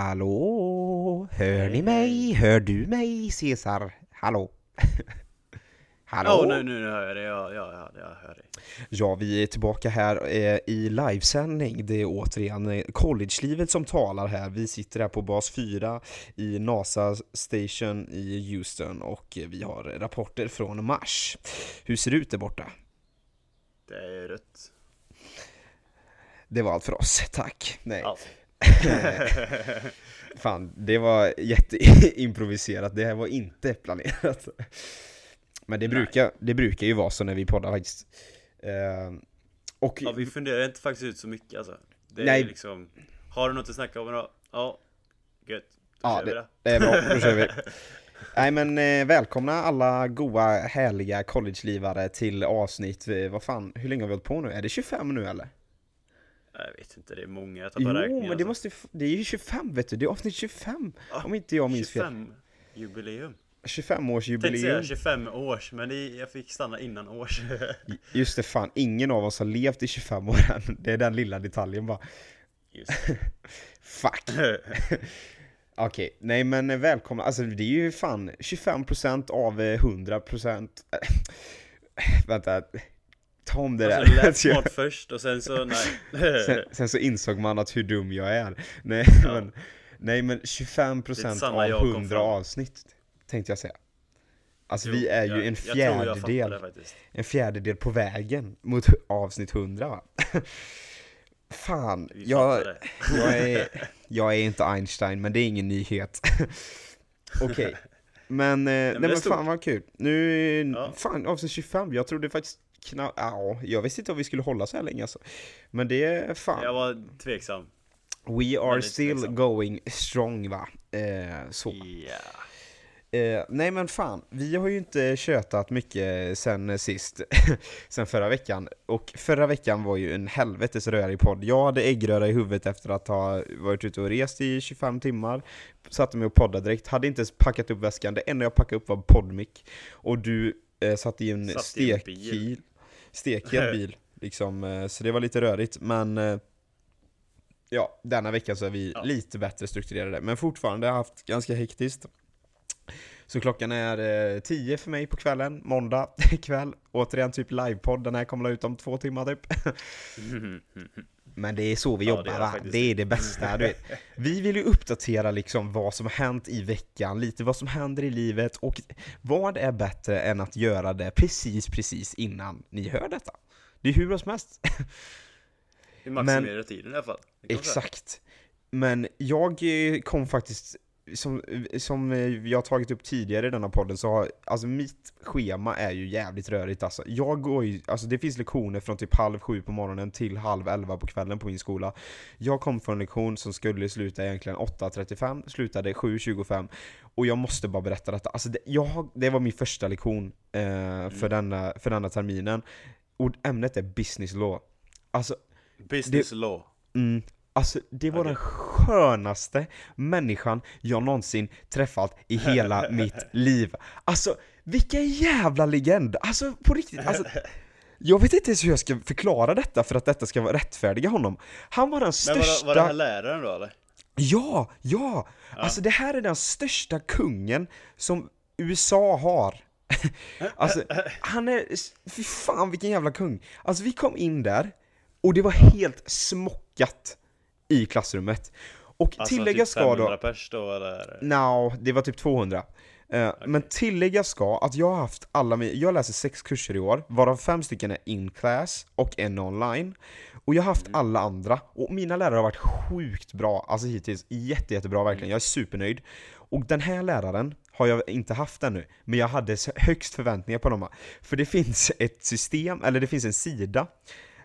Hallå? Hör ni mig? Hör du mig, Cesar? Hallå? Hallå? Åh, nu, nu, nu hör jag det. Ja, ja, ja, jag hör det. Ja, vi är tillbaka här eh, i livesändning. Det är återigen eh, collegelivet som talar här. Vi sitter här på bas 4 i NASA Station i Houston och eh, vi har rapporter från Mars. Hur ser det ut där borta? Det är rött. Det var allt för oss, tack. Nej. Ja. Fan, det var jätteimproviserat. Det här var inte planerat. Men det brukar, det brukar ju vara så när vi poddar faktiskt. Eh, och ja, vi funderar inte faktiskt ut så mycket alltså. Det är Nej. liksom, har du något att snacka om då? Ja, gött. Då Ja, kör vi det, det. det är bra, då kör vi. Nej men eh, välkomna alla goa, härliga collegelivare till avsnitt, eh, vad fan, hur länge har vi hållit på nu? Är det 25 nu eller? Jag vet inte, det är många. Jag tappar Jo, räkningen men det alltså. måste det är ju 25 vet du, det är avsnitt 25! Ah, Om inte jag minns fel. 25 jubileum. 25 års Tänkte säga jubileum. 25 års, men det, jag fick stanna innan års. Just det, fan, ingen av oss har levt i 25 år än. Det är den lilla detaljen bara. Just Fuck! Okej, nej men eh, välkomna, alltså det är ju fan 25% av eh, 100% Äh, Vänta, ta om det där Alltså, lät smart först och sen så, nej. sen, sen så insåg man att hur dum jag är Nej Ja. men, nej men 25% samma jag av kom 100 fram. avsnitt Tänkte jag säga Alltså Jo, vi är ju jag- en Jag jag fjärdedel, en fjärdedel på vägen mot avsnitt 100 va? Fan, jag, jag är, jag är inte Einstein, men det är ingen nyhet. Okej, men, eh, nej, men stort. fan vad kul. Nu, Ja. fan avsnitt 25, jag trodde faktiskt knappt, ja, jag visste inte om vi skulle hålla så här länge alltså. Men det är fan, Jag var tveksam. we are still tveksam. going strong va. Eh, så. Ja. Eh, nej men fan, vi har ju inte tjötat mycket sen sist, sen förra veckan. Och förra veckan var ju en helvetes rörig podd. Jag hade äggröra i huvudet efter att ha varit ute och rest i 25 timmar. Satte mig och poddade direkt, hade inte ens packat upp väskan. Det enda jag packade upp var poddmick. Och du eh, satt i en Satt stekkil, stekig bil. Liksom, eh, så det var lite rörigt, men eh, Ja, denna vecka så är vi Ja. lite bättre strukturerade, men fortfarande har haft ganska hektiskt. Så klockan är eh, 10 för mig på kvällen, måndag kväll. Återigen typ livepodd, den här kommer ut om två timmar typ. Men det är så vi Ja, jobbar det är det va? faktiskt. Det är det bästa, du vet. Vi vill ju uppdatera liksom vad som har hänt i veckan, lite vad som händer i livet och vad är bättre än att göra det precis, precis innan ni hör detta? Det är hur bra som helst. Vi maximerar tiden i alla fall. Säga. Exakt. Men jag eh, kom faktiskt, som, som eh, jag har tagit upp tidigare i denna podden, så har, alltså mitt schema är ju jävligt rörigt alltså. Jag går ju, alltså det finns lektioner från typ halv sju på morgonen till halv elva på kvällen på min skola. Jag kom från en lektion som skulle sluta egentligen 8.35, slutade 7.25 och jag måste bara berätta detta. Alltså det, jag, det var min första lektion eh, för, denna, för denna terminen. Och ämnet är business law. Alltså Business law. Mm, alltså det var Okej. den skönaste människan jag någonsin träffat i hela mitt liv. Alltså vilken jävla legend! Alltså på riktigt, alltså, jag vet inte ens hur jag ska förklara detta för att detta ska vara rättfärdiga honom. Han var den Men största... var, det- var det här läraren då eller? Ja, ja! Alltså det här är den största kungen som USA har. alltså, han är, fy fan vilken jävla kung. Alltså vi kom in där, och det var helt smockat i klassrummet. Och Alltså tillägga typ ska 500 då, pers då eller? no, det var typ 200. Eh, Men tillägga ska att jag har haft alla mina, jag läser sex kurser i år, varav fem stycken är in class och en online. Och jag har haft alla andra, och mina lärare har varit sjukt bra, alltså hittills jätte, jättebra verkligen, jag är supernöjd. Och den här läraren har jag inte haft ännu, men jag hade högst förväntningar på dem. För det finns ett system, eller det finns en sida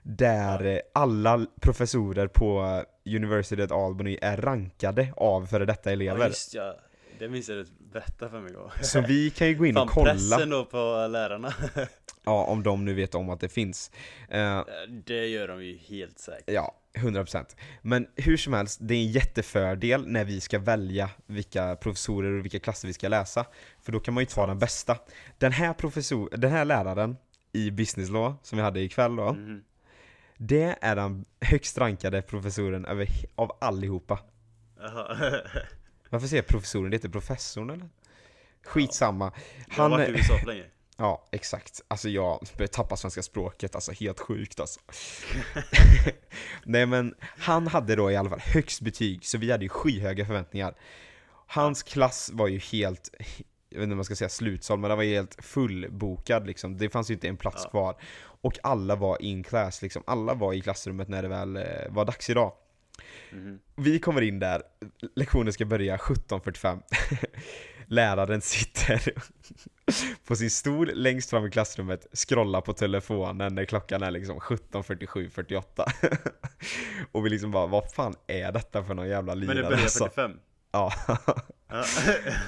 där alla professorer på University at Albany är rankade av före detta Ja elever. just ja, det minns jag du berättade för mig igår. Så vi kan ju gå in Fan och kolla pressen då på lärarna. ja, om de nu vet om att det finns. Eh, det gör de ju helt säkert. ja, 100%. Men hur som helst, det är en jättefördel när vi ska välja vilka professorer och vilka klasser vi ska läsa. För då kan man ju ta den bästa. Den här professor, den här läraren i business law, som vi hade ikväll då, Mhm. Det är den högst rankade professoren över, av allihopa. Jaha. Varför säger jag professoren? Det heter professorn eller? Skitsamma. Jag har Han, varit i USA för länge. ja exakt. Alltså jag börjar tappa svenska språket, alltså helt sjukt alltså. Nej men, han hade då i alla fall högst betyg, så vi hade ju skyhöga förväntningar. Hans klass var ju helt, jag vet inte om man ska säga slutsåld, men den var ju helt fullbokad liksom. Det fanns ju inte en plats Ja. kvar. Och alla var in class liksom, alla var i klassrummet när det väl eh, var dags idag. Mhm. Vi kommer in där, lektionen ska börja 17.45 Läraren sitter på sin stol längst fram i klassrummet, scrollar på telefonen när klockan är liksom 17.47, 48 Och vi liksom bara, vad fan är detta för någon jävla lirare Men det börjar alltså? 45. Ja, Ja.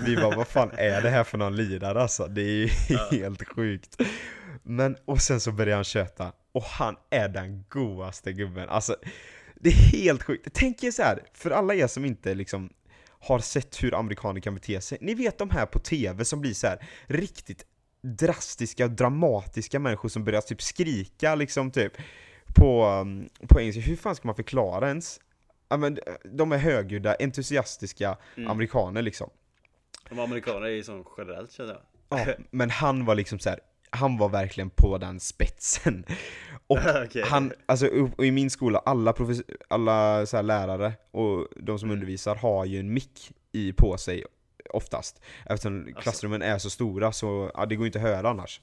vi bara, vad fan är det här för någon lirare alltså? Det är ju helt sjukt Men, och sen så börjar han köta, och han är den godaste gubben Alltså, det är helt sjukt. Tänk er så här, för alla er som inte liksom har sett hur amerikaner kan bete sig. Ni vet de här på TV som blir så här riktigt drastiska, dramatiska människor som börjar typ skrika liksom typ på, um, på engelska. Hur fan ska man förklara ens? Ja, men, de är högljudda, entusiastiska Mm. amerikaner liksom. De amerikaner är ju som generellt känner jag. Ja, men han var liksom så här. Han var verkligen på den spetsen. Och Okej. han, alltså i min skola, alla, alla så lärare och de som Mm. undervisar har ju en mick i på sig oftast. Eftersom Alltså. klassrummen är så stora så, ja, det går inte att höra annars.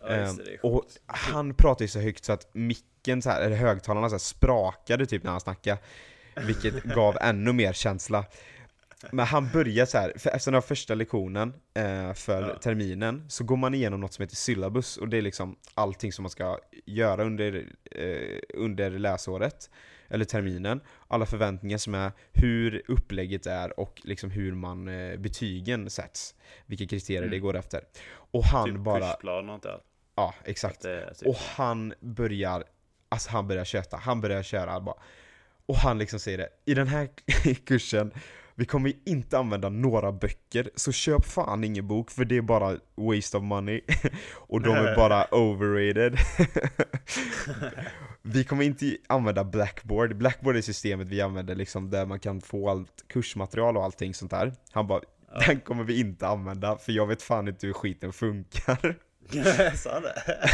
Ja, det, Ehm, och han pratade ju så högt så att micken, så här, eller högtalarna så här, sprakade typ när han snackade. Vilket gav ännu mer känsla. Men han börjar så här, för efter den här första lektionen eh, för Ja. terminen så går man igenom något som heter syllabus och det är liksom allting som man ska göra under, eh, under läsåret eller terminen. Alla förväntningar som är, hur upplägget är och liksom hur man eh, betygen sätts. Vilka kriterier Mm. det går efter. Och han typ bara, kursplan och allt. ja exakt. Typ Och han börjar, alltså han börjar köta, han börjar köra bara. Och han liksom säger det, i den här kursen, vi kommer inte använda några böcker, så köp fan ingen bok för det är bara waste of money. Och de är bara overrated. vi kommer inte använda Blackboard, Blackboard är systemet vi använder liksom där man kan få allt kursmaterial och allting sånt där. Han bara, den kommer vi inte använda för jag vet fan inte hur skiten funkar. Sa han det?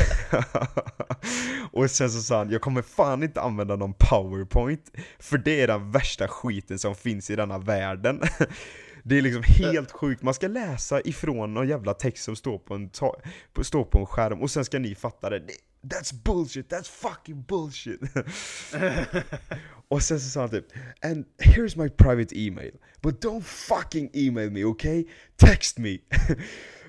och sen så sa han, jag kommer fan inte använda någon powerpoint För det är den värsta skiten som finns i denna världen Det är liksom helt sjukt, man ska läsa ifrån någon jävla text som står på en, på, står på en skärm och sen ska ni fatta det That's bullshit, that's fucking bullshit Och sen så sa han typ And here's my private email But don't fucking email me, okay? Text me!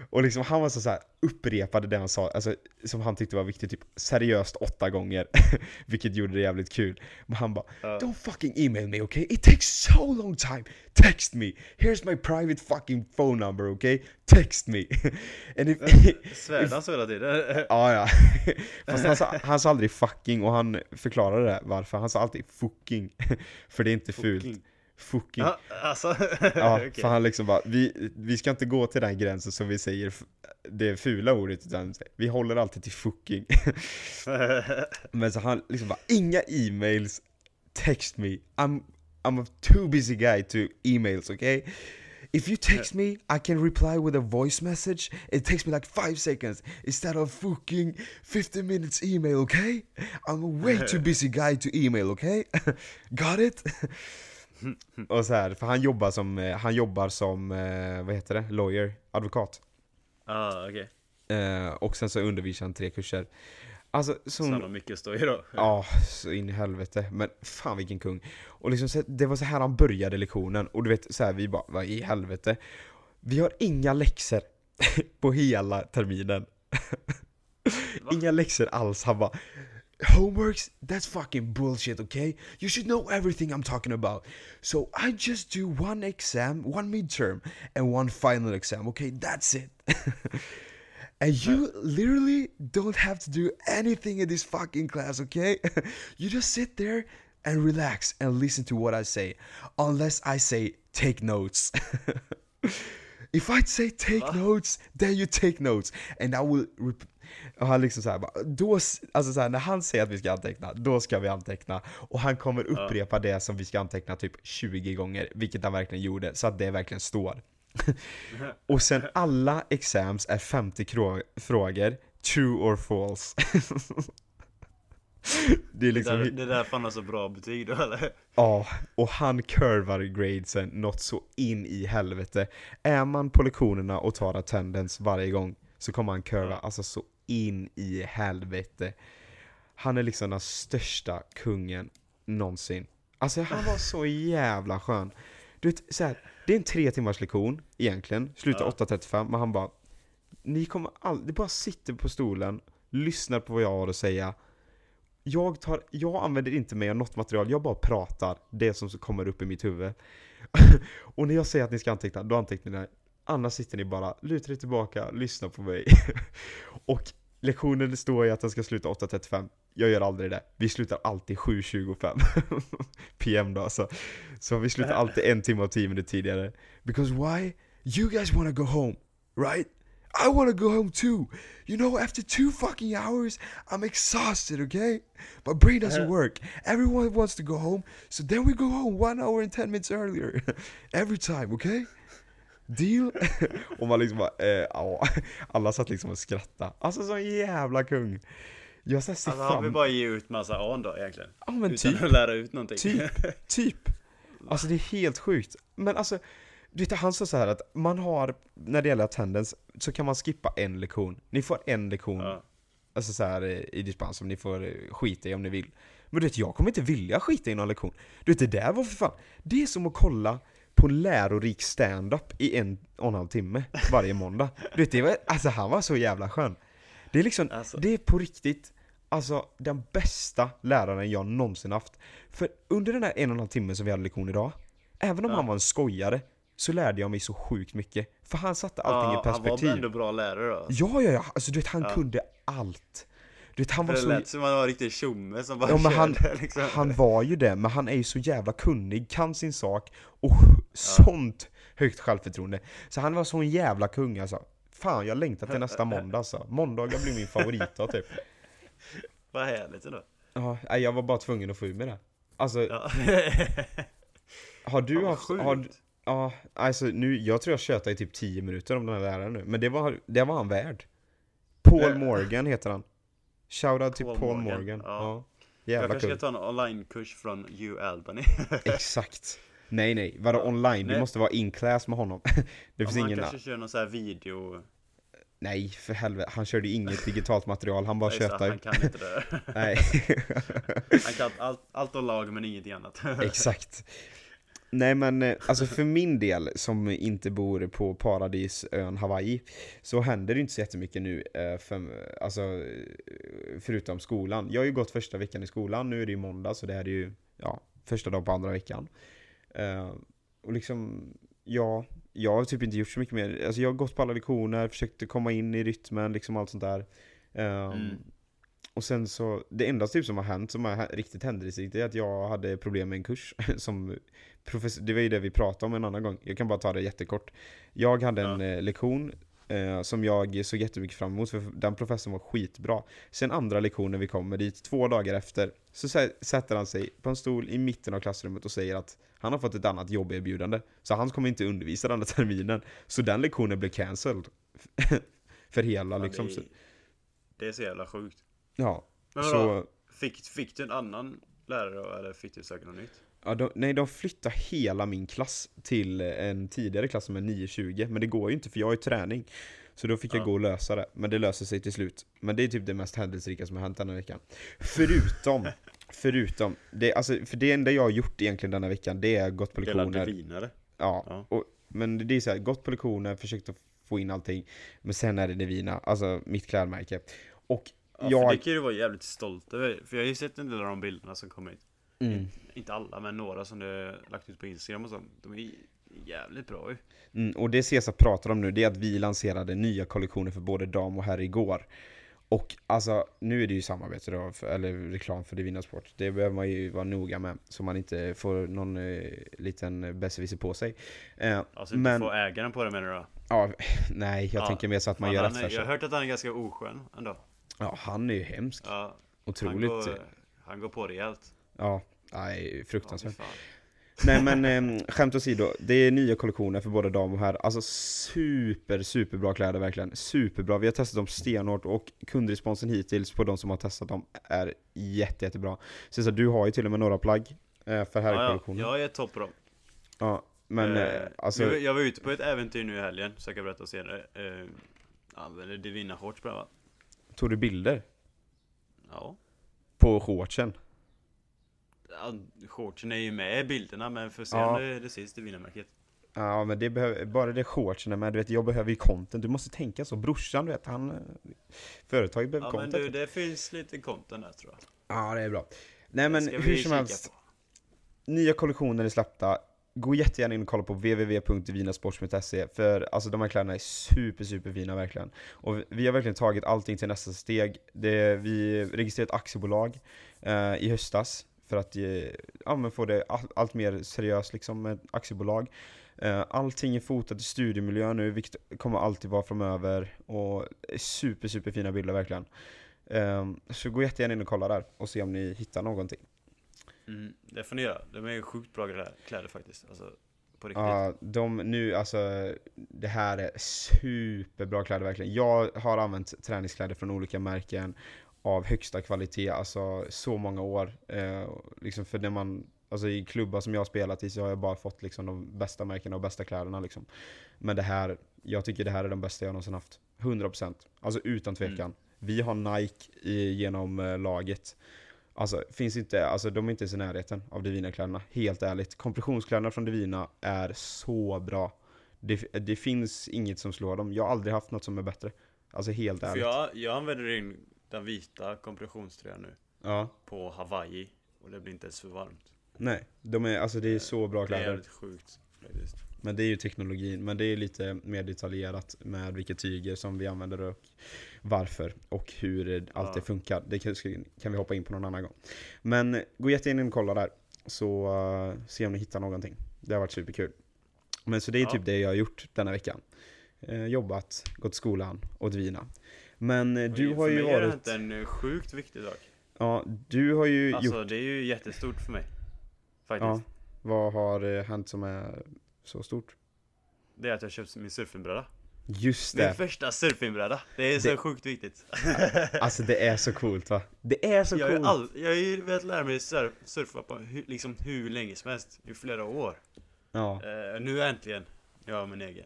Och liksom han var så, så här upprepade det han sa, alltså, som han tyckte var viktigt, typ seriöst åtta gånger Vilket gjorde det jävligt kul Men han bara Ja. Don't fucking email me okay? It takes so long time! Text me! Here's my private fucking phone number okay? Text me! And if, Svärde han så hela tiden? Ja, ja. Fast han sa, han sa aldrig fucking och han förklarade det varför. Han sa alltid fucking. För det är inte fult. Fucking. Ja, alltså. Ja, okej. för han liksom bara, vi, vi ska inte gå till den gränsen som vi säger det fula ordet, utan vi håller alltid till fucking. Men så han liksom bara, inga e-mails, text me, I'm, I'm a too busy guy to emails, okay? If you text me, I can reply with a voice message. It takes me like five seconds instead of fucking 50 minutes email, okay? I'm a way too busy guy to email, okay? Got it? Och så här, för han jobbar som, eh, han jobbar som, eh, vad heter det, lawyer, advokat. ah, okej. Eh, och sen så undervisar han tre kurser. Alltså, Så han har mycket stoj då. Ja, så in i helvete. Men fan vilken kung. Och liksom, det var så här han började lektionen. Och du vet, så här, vi bara, vad i helvete? Vi har inga läxor på hela terminen. Va? inga läxor alls. Han bara, Homeworks, that's fucking bullshit, okay? You should know everything I'm talking about. So I just do one exam, one midterm, and one final exam, okay? That's it. and you literally don't have to do anything in this fucking class, okay? you just sit there and relax and listen to what I say. Unless I say take notes. if I say take notes, then you take notes. And I will rep- Och han liksom såhär bara, då, alltså så här, när han säger att vi ska anteckna, då ska vi anteckna. Och han kommer upprepa det som vi ska anteckna typ 20 gånger, vilket han verkligen gjorde, så att det verkligen står. och sen alla exams är 50 krå- frågor, true or false. det är Det liksom, där, det där fan har så bra betyg då eller? Ja, och han curvar gradesen något så in i helvete. Är man på lektionerna och tar attendance varje gång så kommer han curva alltså så in i helvete. Han är liksom den största kungen någonsin. Alltså han var så jävla skön. Du vet, så här, det är en tre timmars lektion egentligen, slutar Ja. 8.35, men han bara Ni kommer aldrig, bara sitter på stolen, lyssnar på vad jag har att säga jag, tar, jag använder inte mig av något material, jag bara pratar det som kommer upp i mitt huvud. och när jag säger att ni ska anteckna, då antecknar ni. Annars sitter ni bara, lutar er tillbaka, lyssnar på mig. och lektionen står i att den ska sluta 8.35. Jag gör aldrig det. Vi slutar alltid 7.25 PM då alltså. Så vi slutar alltid en timme och tio minuter tidigare. Because why? You guys wanna go home, right? I wanna go home too. You know, after two fucking hours, I'm exhausted, okay? My brain doesn't work. Everyone wants to go home, so then we go home one hour and ten minutes earlier. Every time, okay? Deal? och man liksom bara, eh, ja. Alla satt liksom och skrattade. Alltså sån jävla kung. Jag så Alltså han vill fram... bara ge ut massa an då egentligen. Ja men Utan typ. att lära ut någonting. Typ. Typ. Alltså det är helt sjukt. Men alltså, du vet, han sa så här att man har, när det gäller attendance, så kan man skippa en lektion. Ni får en lektion, Ja. alltså så här i dispens som ni får skita i om ni vill. Men du vet, jag kommer inte vilja skita i någon lektion. Du vet, det där var för fan, det är som att kolla på lärorik stand-up i en och en halv timme varje måndag. Du vet, det var, alltså han var så jävla skön. Det är liksom, Alltså. det är på riktigt, alltså den bästa läraren jag någonsin haft. För under den här en och en halv timmen som vi hade lektion idag, även om Ja. han var en skojare, så lärde jag mig så sjukt mycket. För han satte allting ja, i perspektiv. Han var ändå bra lärare då. Ja, ja, ja, alltså du vet han Ja. kunde allt. Du vet han var det så... lät som han var en riktig tjomme som bara Ja men han, liksom. han var ju det, men han är ju så jävla kunnig, kan sin sak och sånt högt självförtroende. Så han var sån jävla kung alltså. Fan jag längtar till nästa måndag alltså. Måndagar blir min favoritdag typ. Vad härligt ändå. Ja, jag var bara tvungen att få ur mig det. Alltså, Ja. har du vad haft... Har, ja, alltså nu, jag tror jag tjötar i typ 10 minuter om den här läraren nu, men det var, det var han värd. Paul. Morgan heter han. Shoutout till Paul Paul Morgan, Morgan. ja. Ja. Jag Jävla kanske kul. ska ta en onlinekurs från U Albany. Exakt. Nej nej, vadå online? Du Nej. måste vara in class med honom. Det finns Om han ingen... kanske kör någon sån här video. Nej för helvete, han körde inget digitalt material, han bara tjötade. Han kan inte det. Nej, Han kan allt, allt om lag men ingenting annat. exakt. Nej men eh, alltså för min del som inte bor på paradisön Hawaii så händer det inte så jättemycket nu eh, för, alltså, eh, förutom skolan. Jag har ju gått första veckan i skolan, nu är det ju måndag så det här är ju ja, första dagen på andra veckan. Och liksom, ja, jag har typ inte gjort så mycket mer. Alltså jag har gått på alla lektioner, försökt komma in i rytmen, liksom allt sånt där. Mm. Och sen så, det enda typ som har hänt som hä- riktigt händelserikt är att jag hade problem med en kurs som professor, det var ju det vi pratade om en annan gång, jag kan bara ta det jättekort. Jag hade en Ja. eh, lektion eh, som jag såg jättemycket fram emot för den professorn var skitbra. Sen andra lektionen vi kommer dit, två dagar efter, så sä- sätter han sig på en stol i mitten av klassrummet och säger att han har fått ett annat jobberbjudande. Så han kommer inte undervisa den här terminen. Så den lektionen blev cancelled. för hela liksom. det, Så, är- det är så jävla sjukt. Ja, Men så... Fick, fick du en annan lärare då, eller fick du söka något nytt? Ja, de, nej, de flyttar hela min klass till en tidigare klass som är 9.20 Men det går ju inte för jag har ju träning. Så då fick jag Ja. gå och lösa det. Men det löser sig till slut. Men det är typ det mest händelserika som har hänt denna veckan. Förutom Förutom, det, alltså, för det enda jag har gjort egentligen denna veckan Det är gått på lektioner. Divinare. Ja, Ja. Och, men det är så här, gått på lektioner, försökt att få in allting. Men sen är det Nevina, alltså mitt klädmärke. Och Ja, för jag det kan du vara jävligt stolt över. För jag har ju sett en del av de bilderna som kommit. mm. Inte alla, men några som du lagt ut på Instagram och sånt. De är jävligt bra ju. Mm, och det Cesar pratar om nu, det är att vi lanserade nya kollektioner för både dam och herr igår. Och alltså, nu är det ju samarbete då, för, eller reklam för Divina Sport. Det behöver man ju vara noga med, så man inte får någon eh, liten besserwisser på sig. Eh, Alltså inte men, få ägaren på det menar du då? ja, nej, jag Ja, tänker mer så att man gör rätt för Jag sig. har hört att han är ganska oskön ändå. Ja, han är ju hemsk. Ja, han, Otroligt. går, han går på rejält. Ja, nej, Ja, fruktansvärt. fan. Nej men eh, skämt åsido, det är nya kollektioner för både dam och herr. Alltså super, superbra kläder verkligen. Superbra. Vi har testat dem stenhårt och kundresponsen hittills på de som har testat dem är jätte, jättebra. Så, så du har ju till och med några plagg eh, för Ja, ja, herrkollektionen. Ja, jag är topp på dem. men Eh, eh, alltså, jag, jag var ute på ett äventyr nu i helgen, så jag kan berätta senare. Eh, använde Divina shorts bland annat. Tog du bilder Ja. på shortsen? ja. Shortsen är ju med i bilderna, men för se Ja. om det, det syns Divina-märket. Ja men det behöver, bara det shortsen är med, du vet jag behöver ju content, du måste tänka så. Brorsan du vet, han, eh, företaget behöver Ja men content. du, det finns lite content där tror jag. Ja det är bra. Nej men Det hur som helst, på. nya kollektioner är släppta. Gå jättegärna in och kolla på www.divinasports.se för alltså de här kläderna är super, super fina verkligen. Och vi- har verkligen tagit allting till nästa steg. Det, vi registrerade ett aktiebolag eh, i höstas för att eh, ja, men få det all, allt mer seriöst liksom med ett aktiebolag. Eh, allting är fotat i studiemiljö nu, vilket kommer alltid vara framöver. Och super, super fina bilder verkligen. Eh, så gå jättegärna in och kolla där och se om ni hittar någonting. Mm, det får ni göra. De är ju sjukt bra kläder, faktiskt. Alltså, på riktigt. Ja, de nu, alltså det här är superbra kläder verkligen. Jag har använt träningskläder från olika märken av högsta kvalitet, alltså så många år. Eh, liksom för när man, alltså i klubbar som jag har spelat i så har jag bara fått liksom de bästa märkena och bästa kläderna liksom. Men det här, jag tycker det här är de bästa jag någonsin haft. 100%. Alltså utan tvekan. Mm. Vi har Nike i, genom eh, laget. Alltså, finns inte, alltså de är inte ens i närheten av Divina-kläderna, helt ärligt. Kompressionskläderna från Divina är så bra. Det, det finns inget som slår dem. Jag har aldrig haft något som är bättre. Alltså helt För ärligt. jag, jag använder in den vita kompressionströjan nu. Ja, På Hawaii. Och det blir inte ens för varmt. nej. De är, alltså det är så bra Det är kläder. jävligt sjukt faktiskt. Men det är ju teknologin, men det är lite mer detaljerat med vilka tyger som vi använder och varför och hur allt det funkar. Det kan, kan vi hoppa in på någon annan gång. Men gå jättegärna in och kolla där, så uh, se om ni hittar någonting. Det har varit superkul. Men så det är Ja. typ det jag har gjort denna veckan. Eh, jobbat, gått skolan och Divina. Men eh, du har för ju mig har det varit... hänt en eh, sjukt viktig sak. Ja, du har ju gjort... Alltså det är ju jättestort för mig. Faktiskt. Ja, vad har eh, hänt som är så stort? Det är att jag köpt min surfingbräda. Just Min det! första surfingbräda. Det är så Det- sjukt viktigt. Alltså det är så coolt va? Det är så jag, coolt! all, jag har ju velat lära mig surf, surfa på hu, liksom hur länge som helst. I flera år. Ja, Eh, nu äntligen. Jag har min egen.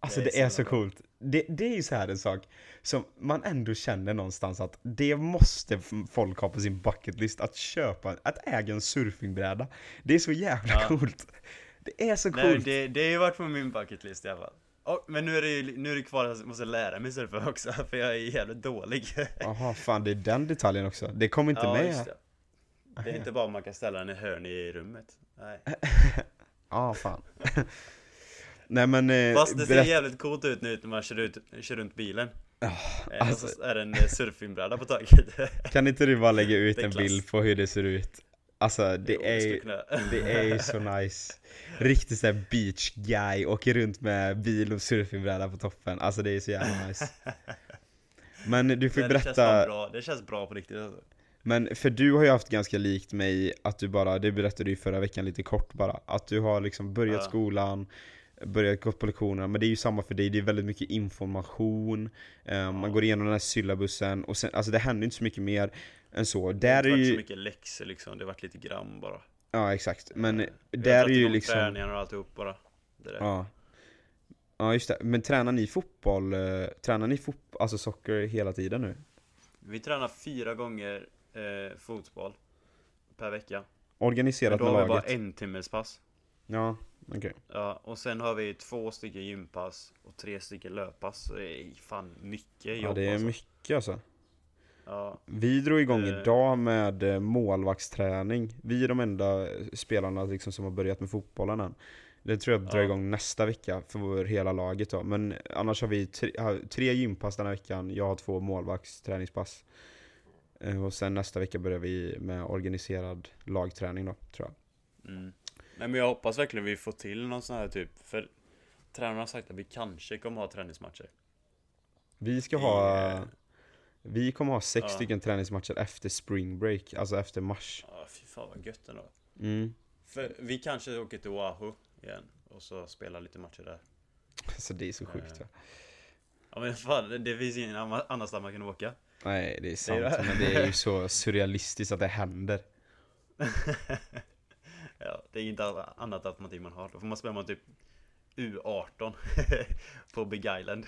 alltså det det är är så så bra. coolt. Det, det är ju så här en sak som man ändå känner någonstans att det måste folk ha på sin bucketlist att köpa, att äga en surfingbräda. Det är så jävla Ja. coolt. Det är så Nej, coolt. det, det har ju varit på min bucketlist i alla fall. Och, men nu är det ju nu är det kvar att jag måste lära mig surfa också, för jag är jävligt dålig. Jaha, fan det är den detaljen också. Det kom inte ja, med. just det. Det är inte bara man kan ställa den i hörn i rummet. Nej. Ja, fan. Nej men... eh, Fast det ser jävligt coolt ut nu när man kör, ut, kör runt bilen. Eh, alltså- Och så är det en surfingbräda på taket. Kan inte du bara lägga ut en klass. bild på hur det ser ut? Alltså det Jo, är Det är ju så nice. Riktigt såhär beach guy, åker runt med bil och surfingbräda på toppen. Alltså det är så jävla nice. Men du får det känns berätta, bra. Det känns bra på riktigt alltså. men för du har ju haft ganska likt mig att du bara, det berättade du ju förra veckan lite kort bara, att du har liksom börjat Ja. skolan, börjat gå på lektionerna, men det är ju samma för dig, det är väldigt mycket information, man Ja. går igenom den här syllabusen och sen, alltså det händer inte så mycket mer än så. Det har Där inte är varit så ju, mycket läxor liksom, det har varit lite gram bara. ja exakt, men har där är ju liksom Träningar och alltihop bara. Det där. Ja. Ja just det, men tränar ni fotboll, eh, tränar ni fotboll, alltså socker hela tiden nu? Vi tränar fyra gånger eh, fotboll per vecka. Organiserat då med har vi bara laget? en timmes pass. Ja, okej. Ja, och sen har vi två stycken gympass och tre stycken löppass. Så det är fan mycket jobb Ja det är alltså. mycket alltså. Ja, Vi drog igång Eh. idag med eh, målvaktsträning. Vi är de enda eh, spelarna liksom som har börjat med fotbollen än. Det tror jag drar Ja. igång nästa vecka för hela laget då. Men annars har vi tre, tre gympass den här veckan, jag har två målvaktsträningspass. Och sen nästa vecka börjar vi med organiserad lagträning då, tror jag. Mm. Nej men jag hoppas verkligen vi får till någon sån här typ, för tränarna har sagt att vi kanske kommer ha träningsmatcher. Vi ska ha, vi kommer ha sex ja. stycken träningsmatcher efter spring break, alltså efter mars. Ja, fy fan vad gött ändå. Mm. För vi kanske åker till Oahu igen och så spelar lite matcher där. Så det är så sjukt Eh. va? Ja men fan, det- det finns ingen annan- annanstans man kan åka. Nej det är sant, det. men det är ju så surrealistiskt att det händer. ja, det är inte alla- annat alternativ man har. Då får man spela typ U18 på Big Island.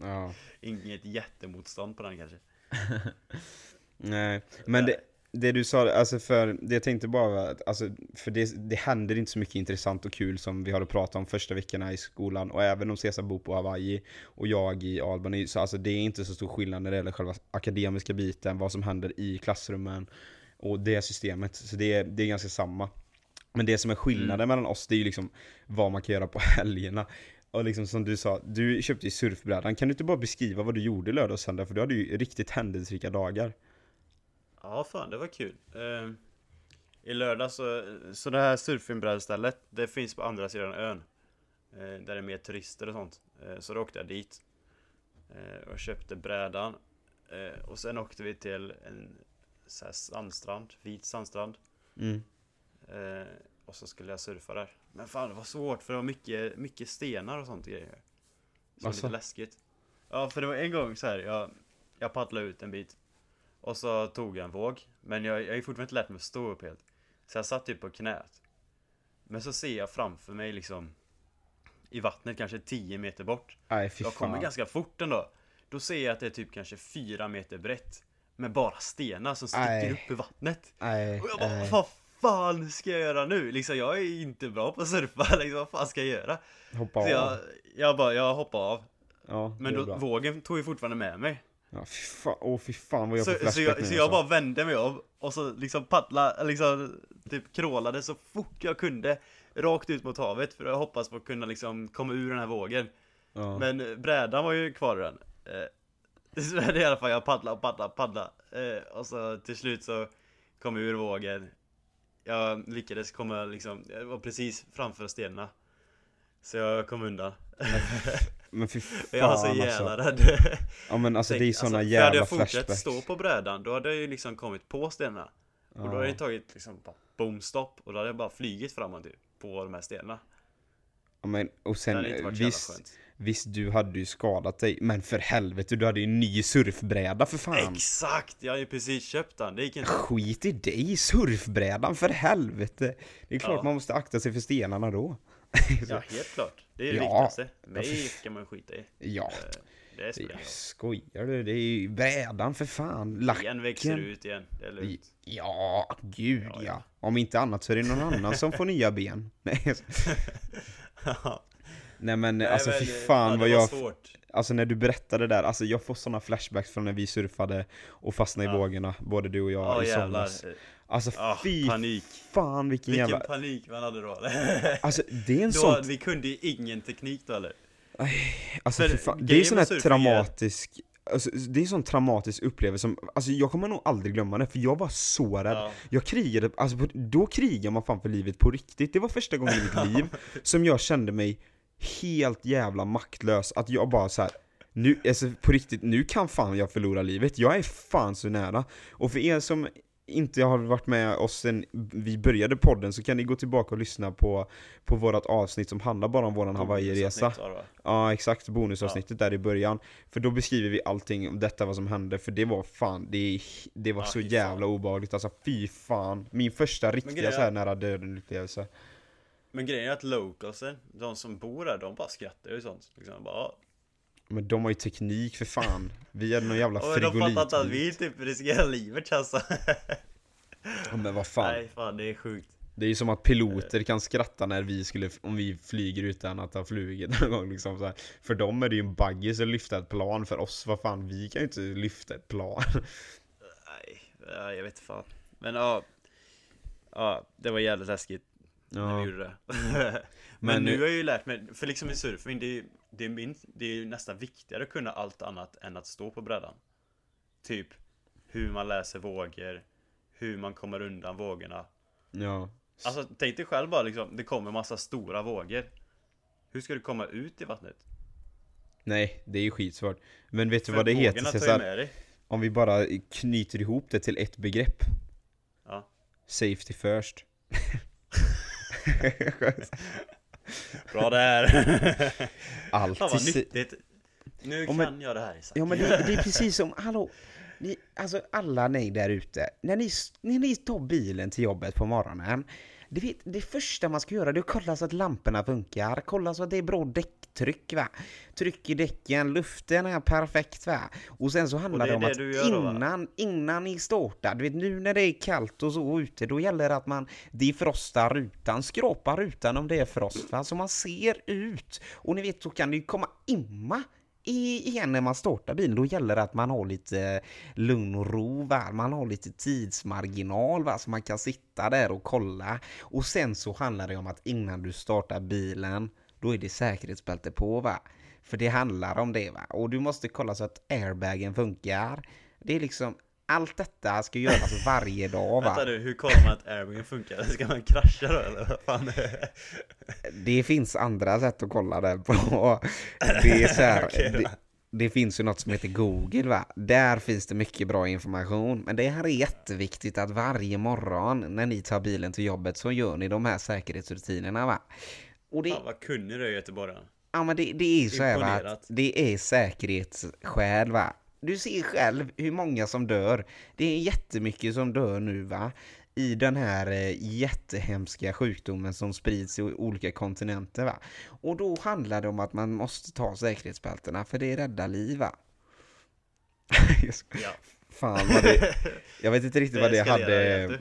Ja. Inget jättemotstånd på den kanske. Nej, men det, det du sa, alltså för det jag tänkte bara var att, alltså, för det, det händer inte så mycket intressant och kul som vi har att prata om första veckorna i skolan och även om Cesar bor på Hawaii och jag i Albany, så alltså det är inte så stor skillnad när det gäller själva akademiska biten, vad som händer i klassrummen och det systemet, så det, är- det är ganska samma. Men det som är skillnaden mellan oss, det är ju liksom vad man kan göra på helgerna. Och liksom som du sa, du köpte ju surfbrädan, kan du inte bara beskriva vad du gjorde lördag och söndag? För du hade ju riktigt händelserika dagar. Ja, fan det var kul. Eh, I lördag så, så det här surfingbrädstället, det finns på andra sidan ön. Eh, där det är mer turister och sånt. Eh, så då åkte jag dit. Och köpte brädan. Och sen åkte vi till en så här sandstrand, vit sandstrand. Mm. Och så skulle jag surfa där. Men fan det var svårt för det var mycket, mycket stenar och sånt grejer. Så Asså? lite läskigt. Ja för det var en gång så här, jag, jag paddlade ut en bit. Och så tog jag en våg. Men jag, jag är fortfarande inte lärt mig att stå upp helt. Så jag satt typ på knät. Men så ser jag framför mig liksom i vattnet kanske 10 meter bort. Fy Jag kommer ganska fort ändå. Då ser jag att det är typ kanske 4 meter brett. Med bara stenar som sticker Nej. upp ur vattnet. Nej, Och jag bara, vad fan ska jag göra nu? Liksom jag är inte bra på att surfa, liksom, vad fan ska jag göra? Hoppa Så av. jag, jag bara, jag hoppar av. Ja, Men då, vågen tog ju fortfarande med mig. Ja, fy fan, åh fy fan vad jag Så, får så, jag, nu så jag alltså. bara vände mig om och så liksom paddla, liksom typ krålade så fort jag kunde Rakt ut mot havet för att hoppas på att kunna liksom komma ur den här vågen ja. Men brädan var ju kvar i den eh, Så det i alla fall, jag paddla och paddla paddla eh, Och så till slut så kom jag ur vågen Jag lyckades komma liksom, jag var precis framför stenarna. Så jag kom undan. Men fy fan Jag var så jävla alltså. rädd. Ja men alltså det är Tänk, såna för jävla Hade jag fortsatt flashbacks. stå på brädan, då hade jag ju liksom kommit på stenarna. Och då hade Ja. det tagit liksom bara boom stopp. Och då hade jag bara flugit framåt typ På de här stenarna. Ja, men, och Det sen jävla visst, visst du hade ju skadat dig, men för helvete du hade ju en ny surfbräda för fan. Exakt! Jag har ju precis köpt den, det gick inte Skit i dig, surfbrädan för helvete! Det är klart Ja. man måste akta sig för stenarna då. Ja, helt klart Det är det Ja. viktigaste Ja, Mig kan man skita i Ja, Eh, Det spelar jag skojar du? Det är ju brädan för fan. Lacken. Igen växer ut igen, det är lugnt Ja, gud Ja, ja, ja. Om inte annat så är det någon annan som får nya ben. Nej, Nej men Nej, alltså fy fan vad jag, svårt alltså när du berättade det där, alltså jag får såna flashbacks från när vi surfade och fastnade i Ja. vågorna, både du och jag Ja i jävlar somras. Alltså Ah, fy panik fan vilken, Vilken jävla, panik man hade då alltså det är en sån, vi kunde ju ingen teknik då eller? alltså för fan, det är sån här traumatisk Alltså, det är en sån traumatisk upplevelse som, alltså jag kommer nog aldrig glömma det för jag var så rädd Ja. Jag krigade, alltså då krigar man fan för livet på riktigt Det var första gången i mitt liv som jag kände mig helt jävla maktlös Att jag bara så här. Nu, alltså på riktigt, nu kan fan jag förlora livet. Jag är fan så nära. Och för er som inte har varit med oss sen vi började podden så kan ni gå tillbaka och lyssna på, på vårat avsnitt som handlar bara om våran Hawaii-resa? Ja exakt, bonusavsnittet där i början. För då beskriver vi allting om detta vad som hände. För det var fan, det, det var Ja, så fan. jävla obehagligt. Alltså fy fan. Min första riktiga så här nära döden upplevelse Men grejen är att localsen, de som bor där, de bara skrattar ju sånt. Liksom, bara, "Ja." Men de har ju teknik för fan. Vi hade någon jävla Och de fattar inte att frigolit vi typ riskerar livet alltså. Men vad fan. Nej fan det är sjukt. Det är ju som att piloter kan skratta när vi skulle, om vi flyger utan att ha flugit någon gång liksom så här. För dem är det ju en baggis att lyfta ett plan, för oss, vad fan, vi kan ju inte lyfta ett plan. Nej, ja, jag vet fan. Men ja. Ja, det var jävligt läskigt När Ja. vi gjorde det. Men Men nu nu- har jag ju lärt mig, för liksom i surfing, det är, det är, min, det är ju nästan viktigare att kunna allt annat än att stå på brädan. Typ hur man läser vågor, hur man kommer undan vågorna. Ja. Alltså tänk dig själv bara liksom, det kommer massa stora vågor. Hur ska du komma ut i vattnet? Nej, det är ju skitsvårt. Men vet du För vad det heter Cesar? Om vi bara knyter ihop det till ett begrepp. Ja. Safety first. Bra där! Alltid Fan vad nyttigt. Nu Ja, men- kan jag det här Isak. Ja men det, det är precis som, hallå, ni, alltså alla ni där ute, när ni, när ni tar bilen till jobbet på morgonen, det, vet, det första man ska göra det är att kolla så att lamporna funkar, kolla så att det är bra däcktryck va, tryck i däcken, luften är perfekt va, och sen så handlar det det, om det att gör då, innan, innan ni startar, du vet nu när det är kallt och så ute, då gäller det att man defrostar rutan, skrapar rutan om det är frost va, så man ser ut, och ni vet så kan det ju komma imma igen när man startar bilen, då gäller det att man har lite eh, lugn och ro, va? man har lite tidsmarginal va? så man kan sitta där och kolla. Och sen så handlar det om att innan du startar bilen, då är det säkerhetsbälte på va. För det handlar om det va. Och du måste kolla så att airbagen funkar. Det är liksom, allt detta ska göras varje dag va. Vänta nu, hur kollar man att airbagen funkar? Ska man krascha då eller vad fan? Det finns andra sätt att kolla det på. Det är så här, då. det, det finns ju något som heter Google va. Där finns det mycket bra information. Men det här är jätteviktigt att varje morgon när ni tar bilen till jobbet så gör ni de här säkerhetsrutinerna va. Och det, Fan vad kunnig du är göteborgaren. ja, men det, det är så här va, att det är säkerhetsskäl va. Du ser själv hur många som dör. Det är jättemycket som dör nu va. I den här eh, jättehemska sjukdomen som sprids i olika kontinenter va. Och då handlar det om att man måste ta säkerhetsbältena för det räddar liv va. Ja. Fan vad det... Jag vet inte riktigt vad det hade...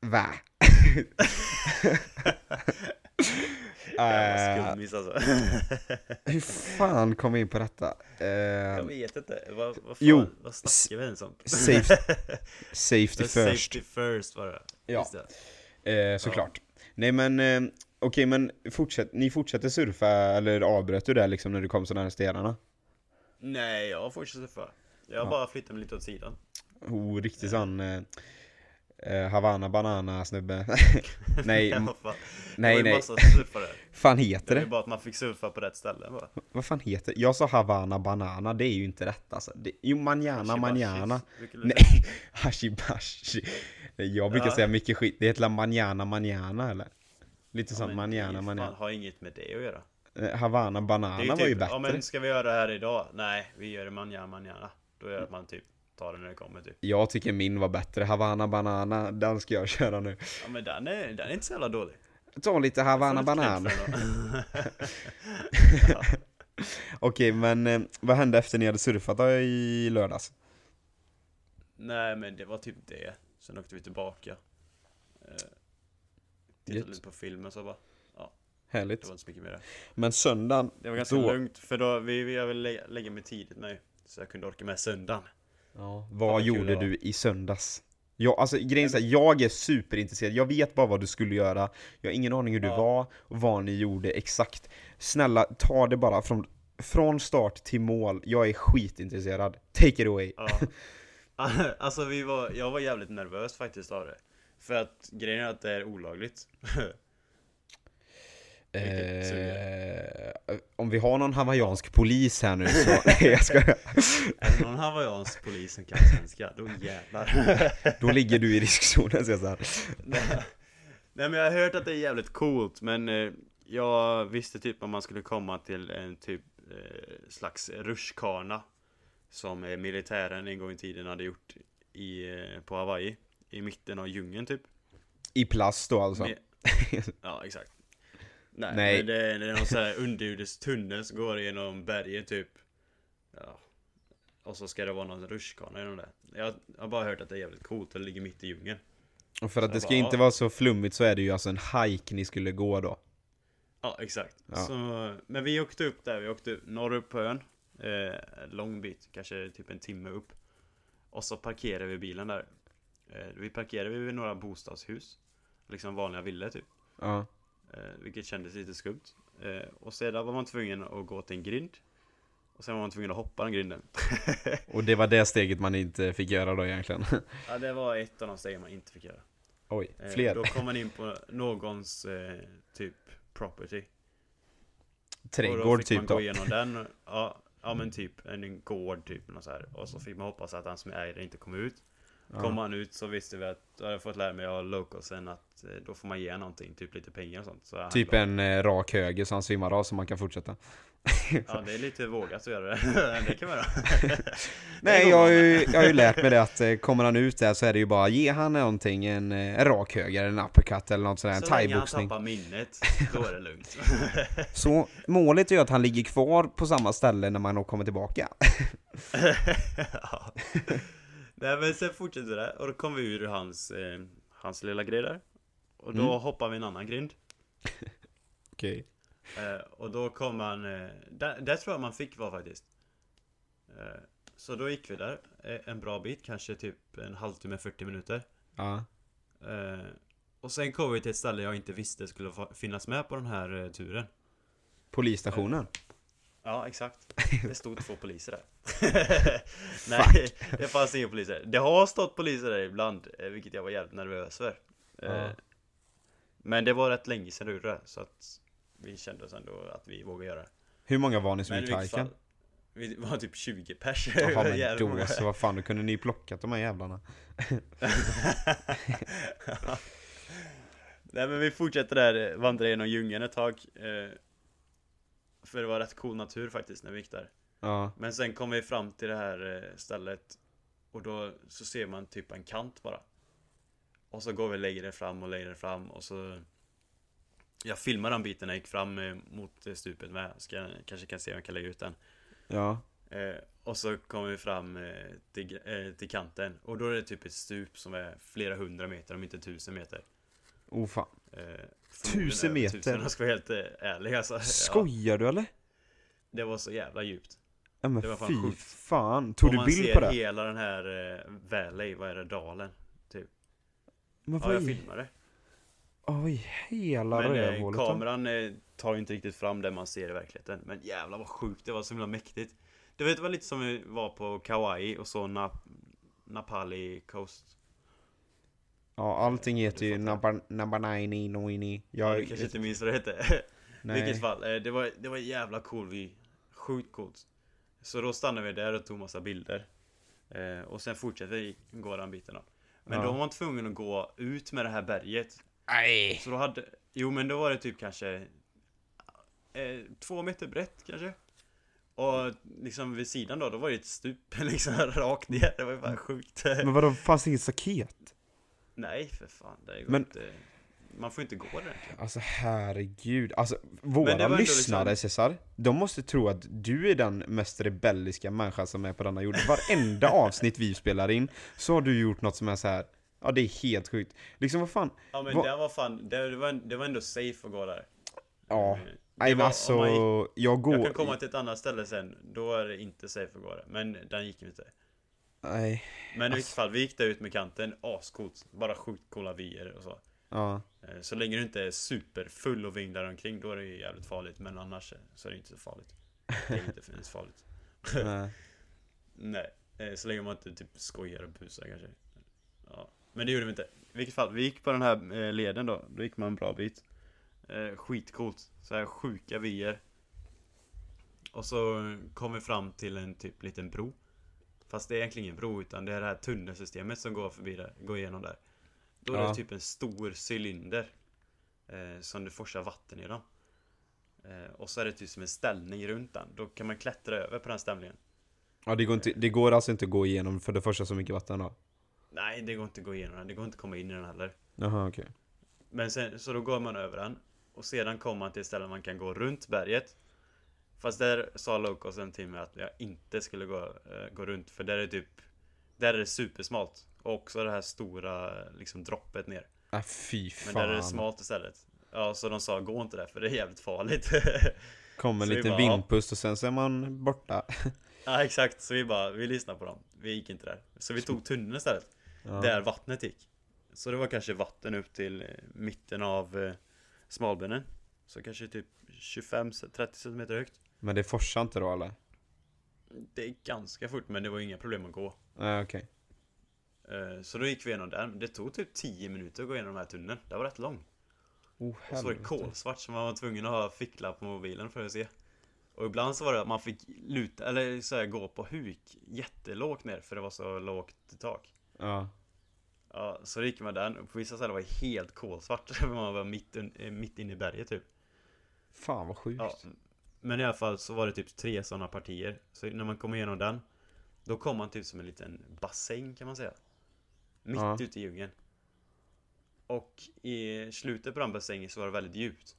Va? Eh, skummis alltså. hur fan kom vi in på detta? Eh, Jag vet inte, vad, vad fan, Jo. vad snackar vi ens om? safe, safety first. Safety first var det. Ja. Det. Eh, såklart. Nej men, eh, okej men fortsätt, ni fortsätter surfa eller avbröt du där liksom när du kom så nära stenarna? Nej, jag fortsätter för. Jag Ja. bara flyttar mig lite åt sidan. Oh, riktigt sån eh, eh, Havana banana snubbe. nej, Ja, fan. nej, det nej. fan Det heter ju det? bara att man fick surfa på rätt ställe bara. Vad fan heter Jag sa Havana banana, det är ju inte rätt alltså. Det, jo, manjana, manjana. Nej, hashibashi. Jag brukar Ja. säga mycket skit. Det heter manjana, manjana eller? Lite Ja, sån men manjana, det fan manjana. har inget med det att göra. Eh, Havana Det är banana ju var ju typ, bättre. ja men ska vi göra det här idag? Nej, vi gör det manjana manjana. Då gör det man typ tar det när det kommer typ. Jag tycker min var bättre. Havana banana, den ska jag köra nu. Ja men den är, den är inte så jävla dålig. Ta lite Havana banan. den ja. Okej, men eh, vad hände efter ni hade surfat då i lördags? Nej men det var typ det. Sen åkte vi tillbaka. Eh, tittade lite på filmen så bara. Det Härligt. var inte så mycket mer det. Men söndagen, Det var ganska Då- lugnt för då, vi, vi, jag ville lägga, lägga mig tidigt nu. Så jag kunde orka med söndagen. Ja, vad gjorde du i söndags? Jag, alltså grejen är jag är superintresserad, jag vet bara vad du skulle göra Jag har ingen aning hur du Ja. var och vad ni gjorde exakt Snälla, ta det bara från, från start till mål, jag är skitintresserad Take it away Ja. alltså vi var, jag var jävligt nervös faktiskt av det. För att grejen är att det är olagligt. Eh, Om vi har någon hawaiiansk polis här nu så, nej jag skojar. Är det någon hawaiiansk polis som kan svenska, då jävlar. Då ligger du i riskzonen Cesar Nej men jag har hört att det är jävligt coolt men eh, jag visste typ om man skulle komma till en typ eh, slags rutschkana Som eh, militären en gång i tiden hade gjort i, eh, på Hawaii I mitten av djungeln typ. I plast då alltså. Med- Ja exakt Nej, Nej. men det är, det är någon sån här underjordisk tunnel som går genom berget typ Ja Och så ska det vara någon rutschkana genom det jag, har bara hört att det är jävligt coolt och det ligger mitt i djungeln Och för att Så det jag ska bara, inte ja. vara så flummigt så är det ju alltså en hike ni skulle gå då Ja, exakt. Ja. Så, men vi åkte upp där, vi åkte norr upp på ön. Eh, lång bit, kanske typ en timme upp. Och så parkerade vi bilen där. Eh, vi parkerade vid några bostadshus. liksom vanliga villor typ. Ja. Eh, vilket kändes lite skumt. Eh, och sedan var man tvungen att gå till en grind. Och sen var man tvungen att hoppa den grinden. Och det var det steget man inte fick göra då egentligen. ja, det var ett av de stegen man inte fick göra. Oj, Eh, fler. Då kom man in på någons typ property. och då Trädgård fick typ man då. gå igenom den. Ja, ja men typ en gård typ. Och, så här. och så fick man hoppas att han som äger inte kom ut. Ja. han ut så visste vi att, då hade jag fått lära mig av localsen att eh, då får man ge någonting, typ lite pengar och sånt. Så Typ en eh, rak höger så han svimmar av så man kan fortsätta. Ja det är lite vågat att göra det. det kan göra. Nej, jag har, ju, jag har ju lärt mig det att eh, kommer han ut där så är det ju bara ge han någonting, en, en rak höger, en uppercut eller något sånt där, en Så länge han thaiboxning. tappar minnet, då är det lugnt. Så målet är ju att han ligger kvar på samma ställe när man kommer tillbaka. ja. Nej men sen fortsätter det och då kom vi ur hans, eh, hans lilla grej där. Och då Mm. hoppar vi en annan grind. Okej. Eh, och då kom han, eh, där, där tror jag man fick vara faktiskt. Eh, så då gick vi där eh, en bra bit, kanske typ en halvtimme, 40 minuter. Ja. Eh, och sen kom vi till ett ställe jag inte visste skulle finnas med på den här eh, turen. Polisstationen. Ja, exakt. Det stod två poliser där. Nej, det fanns inga poliser. Det har stått poliser där ibland, eh, vilket jag var jävligt nervös för. Eh, Ja. Men det var rätt länge sedan du gjorde det, så att vi kände oss ändå att vi vågade göra det. Hur många var ni som Men gick hajken? vi var typ 20 pers. Jaha men då många. så, vad fan, då kunde ni plockat de här jävlarna. Nej men vi fortsätter där, eh, vandra genom djungeln ett tag. För det var rätt cool natur faktiskt när vi gick där. Ja. Men sen kom vi fram till det här eh, stället Och då så ser man typ en kant bara Och så går vi längre fram och längre fram och så Jag filmar den biten när jag gick fram eh, mot eh, stupet med Ska, Kanske kan se om jag kan lägga ut den Ja. eh, Och så kommer vi fram eh, till, eh, till kanten Och då är det typ ett stup som är flera hundra meter om inte tusen meter Oh fan. Eh, Tusen meter? Tusen, jag ska vara helt eh, ärlig alltså. Ja, Skojar du eller? Det var så jävla djupt Ja men Det var fan fy sjukt. fan. Tog du man bild ser på det? hela den här eh, Valley, vad är det, dalen? Men Ja, jag filmade Oj, hela Men eh, rövhålet då. kameran eh, tar ju inte riktigt fram det man ser i verkligheten Men jävlar vad sjukt, det var så himla mäktigt Du vet, det var lite som vi var på Kauai och så Nap Napali Coast Ja, allting heter ju Nabanaini Noini. Ja, Jag... du kanske inte minns vad det hette Nej. vilket fall, eh, det var, det var jävla cool. Vi Sjukt coolt. Så då stannade vi där och tog massa bilder. Eh, Och sen fortsatte vi gå den biten då. Men Ja. då var man tvungen att gå ut med det här berget. Nej. Så då hade, jo men då var det typ kanske eh, Två meter brett kanske. Och liksom vid sidan då, då var det ett stup liksom rakt ner, det var ju fan sjukt. Men vadå, fanns det inget staket? Nej för fan, det går Men- inte Man får inte gå där egentligen Alltså herregud, alltså våra lyssnare liksom- Cesar, de måste tro att du är den mest rebelliska människan som är på denna jord. Varenda avsnitt vi spelar in så har du gjort något som är så här. ja det är helt sjukt. Liksom vad fan, Ja men Vad- det var fan, det, var, det var ändå safe att gå där ja. Eh, det Nej men alltså, jag går... Jag kan komma till ett annat ställe sen, då är det inte safe att gå där Men den gick inte Nej, Men i vilket fall, vi gick där ut med kanten, ascoolt Bara sjukt coola vyer och så. Ja. Eh, Så länge du inte är superfull och vinglar omkring då är det ju jävligt farligt. Men annars så är det inte så farligt. Det är inte ens farligt. Nej. Nej, eh, så länge man inte typ skojar och busar kanske. Ja, men det gjorde vi inte. I vilket fall, vi gick på den här eh, leden då. Då gick man en bra bit. Skitcoolt, så här sjuka vyer. Och så kom vi fram till en typ liten bro Fast det är egentligen ingen bro utan det är det här tunnelsystemet som går förbi där, går igenom där. Då är Ja. det typ en stor cylinder eh, Som det forsar vatten genom eh, Och så är det typ som en ställning runt den. Då kan man klättra över på den ställningen Ja det går, inte, det går alltså inte att gå igenom för det första så mycket vatten då? Nej, det går inte att gå igenom den, det går inte att komma in i den heller. Jaha okej. Men sen, så då går man över den Och sedan kommer man till ett ställe man kan gå runt berget Fast där sa Locosen till mig att jag inte skulle gå, eh, gå runt För där är typ Där är det supersmalt Och också det här stora liksom droppet ner Ah, fy Men fan. där är det smalt istället Ja, så de sa gå inte där för det är jävligt farligt Kom en Så vi liten bara, vindpust och sen så är man borta. Ja exakt, så vi bara, vi lyssnade på dem Vi gick inte där Så vi tog tunneln istället Ja. Där vattnet gick Så det var kanske vatten upp till eh, mitten av eh, smalbenen. Så kanske typ 25-30 cm högt. Men det forsar inte då eller? Det är ganska fort men det var inga problem att gå. Nej okej. Eh, Så då gick vi igenom den. Det tog typ 10 minuter att gå igenom den här tunneln. Det var rätt lång. Oh, Och så var det helvete. kolsvart så man var tvungen att ha ficklapp på mobilen för att se. Och ibland så var det att man fick luta, eller så här, gå på huk jättelågt ner för det var så lågt i tak. Ja. Ja, så gick man där och på vissa ställen var det helt kolsvart man var mitt, mitt inne i berget typ. Fan vad sjukt. Ja, men i alla fall så var det typ tre sådana partier. Så när man kom igenom den, då kom man typ som en liten bassäng kan man säga. Mitt Ja. ute i djungeln. Och i slutet på den bassängen så var det väldigt djupt.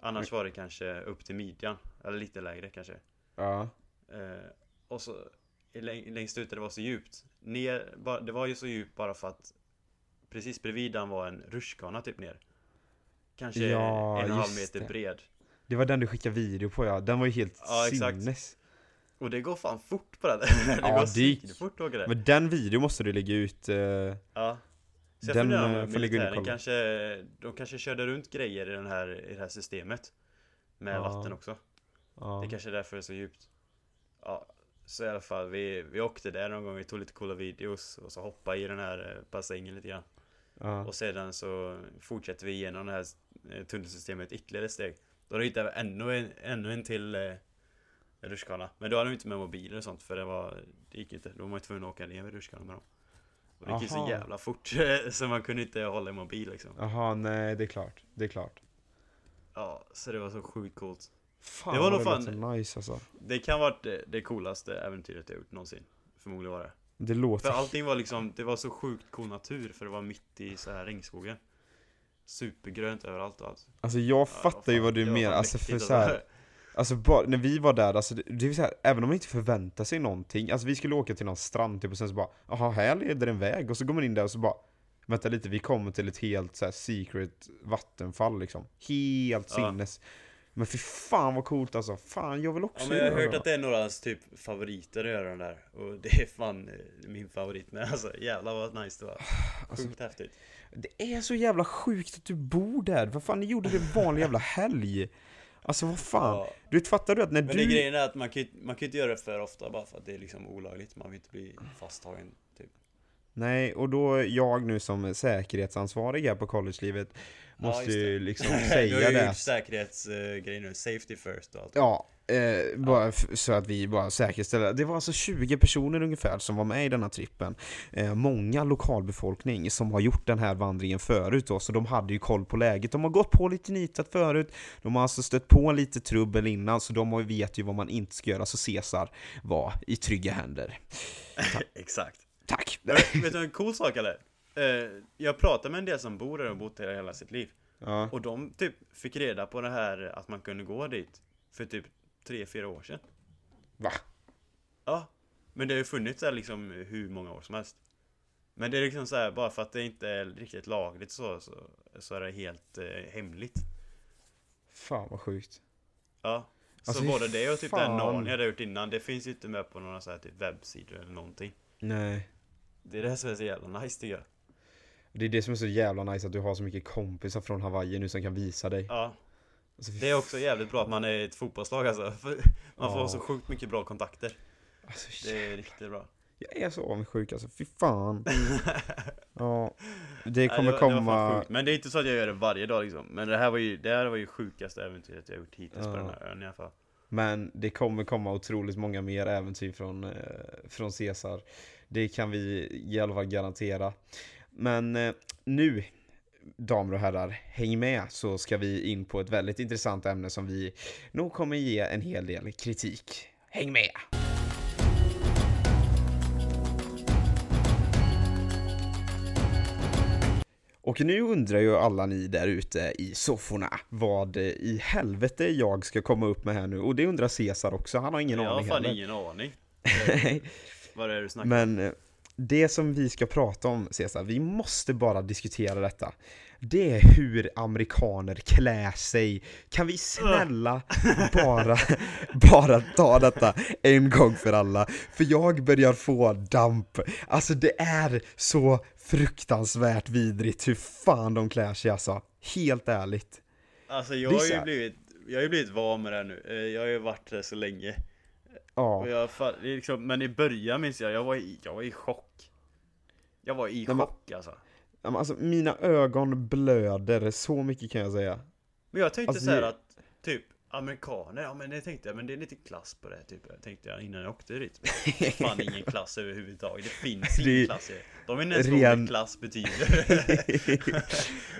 Annars var det kanske upp till midjan, eller lite lägre kanske. Ja. Eh, och så längst ute det var så djupt. Ner, det var ju så djupt bara för att precis bredvid den var en rutschkana typ ner. Kanske Ja, en och en halv meter det. bred. Det var den du skickade video på ja, den var ju helt Ja, exakt. sinnes. Och det går fan fort på den. det Ja, går det svinfort att åka där. Men den video måste du lägga ut. eh, Ja. Så jag Den, funderar eh, om militären kanske, de kanske körde runt grejer i, den här, i det här systemet. Med Ja. vatten också. ja. Det kanske är därför det är så djupt. Ja, så i alla fall, vi, vi åkte där någon gång, vi tog lite coola videos och så hoppade i den här eh, bassängen lite grann. ja. Och sedan så fortsätter vi igenom det här eh, tunnelsystemet ytterligare steg. Då hittade vi ännu en, ännu en till eh, rutschkana. Men då hade vi inte med mobiler och sånt för det var, det gick inte. Då var man ju tvungen att åka ner med rutschkanan med dem. Och det gick ju så jävla fort så man kunde inte hålla i mobil liksom. Jaha, nej det är klart. Det är klart. Ja, så det var så sjukt coolt. Fan Det var nog fan- låter nice alltså. Det kan ha varit det, det coolaste äventyret jag gjort någonsin. Förmodligen var det. Det låter... För allting var liksom, det var så sjukt cool natur för det var mitt i så här regnskogen. Supergrönt överallt och allt. Alltså jag Ja, fattar ju vad du menar, alltså för så här, Alltså bara, när vi var där, alltså det, det är så här, även om man inte förväntar sig någonting, alltså vi skulle åka till någon strand typ och sen så bara, jaha här leder en väg, och så går man in där och så bara, vänta lite, vi kommer till ett helt så här secret vattenfall liksom. Helt Ja. sinnes. Men för fan vad coolt alltså, fan jag vill också Ja men jag har hört att det är någras typ favoriter att göra den där. Och det är fan eh, min favorit med alltså jävlar vad nice det var. Alltså, Sjukt häftigt. Det är så jävla sjukt att du bor där, vad fan ni gjorde det en vanlig jävla helg? Alltså vad fan? ja. Du vet, fattar du att när Men du... det grejen är att man kan man kan inte göra det för ofta bara för att det är liksom olagligt. Man vill inte bli fasttagen typ. Nej, och då jag nu som säkerhetsansvarig här på collegelivet måste det. ju liksom Du har säga ju det. säkerhetsgrejer nu, safety first och allt Ja, eh, bara f- så att vi bara säkerställer. Det var alltså 20 personer ungefär som var med i denna trippen. Eh, många lokalbefolkning som har gjort den här vandringen förut då, så de hade ju koll på läget. De har gått på lite nitat förut, de har alltså stött på lite trubbel innan, så de har- vet ju vad man inte ska göra, så Caesar var i trygga händer. Exakt Tack! Vet du en cool sak eller? Eh, jag pratade med en del som bor där och bott där hela sitt liv Ja, Och de typ fick reda på det här att man kunde gå dit För typ 3-4 år sedan va? Ja, men det har ju funnits där liksom hur många år som helst. Men det är liksom så här, bara för att det inte är riktigt lagligt så, så, så är det helt eh, hemligt. Fan vad sjukt. Ja. Så Alltså, både det och typ den. Narnia jag hade gjort innan, det finns ju inte med på några så här typ webbsidor eller någonting. Nej. Det är det som är så jävla nice tycker jag. Det är det som är så jävla nice att du har så mycket kompisar från Hawaii nu som kan visa dig. Ja, Alltså, det är också jävligt bra att man är ett fotbollslag alltså. Man får Ja. så sjukt mycket bra kontakter. Alltså, Det är riktigt bra. Jag är så avundsjuk alltså, fy fan. Ja, det Nej, kommer var- det var komma... sjukt. Men det är inte så att jag gör det varje dag liksom. Men det här var ju, det här var ju sjukaste äventyret jag gjort hittills på Ja. den här ön i alla fall. Men det kommer komma otroligt många mer äventyr från, eh, från Caesar. Det kan vi i alla fall garantera. Men eh, nu, damer och herrar, häng med så ska vi in på ett väldigt intressant ämne som vi nog kommer ge en hel del kritik. Häng med! Och nu undrar ju alla ni där ute i sofforna vad eh, i helvete jag ska komma upp med här nu. Och det undrar Caesar också, han har ingen jag har aning fan heller. ingen aning. Nej, Vad är det du snackar om? Men eh, det som vi ska prata om Cesar, vi måste bara diskutera detta. Det är hur amerikaner klär sig. Kan vi snälla bara, bara ta detta en gång för alla? För jag börjar få damp. Alltså det är så fruktansvärt vidrigt hur fan de klär sig alltså. Helt ärligt. Alltså jag har ju blivit, jag har ju blivit van med det här nu. Eh, Jag har ju varit där så länge. Ja. Jag, liksom, men i början minns jag, jag var i, jag var i chock. Jag var i men- chock alltså. Alltså mina ögon blöder, så mycket kan jag säga. Men jag tänkte Alltså, så att, typ, amerikaner, ja men det tänkte jag, men det är lite klass på det, typ. Jag tänkte jag innan jag åkte dit. Det är fan ingen klass överhuvudtaget, det finns ingen Det är klass. De ens vad ren- ordet klass betyder.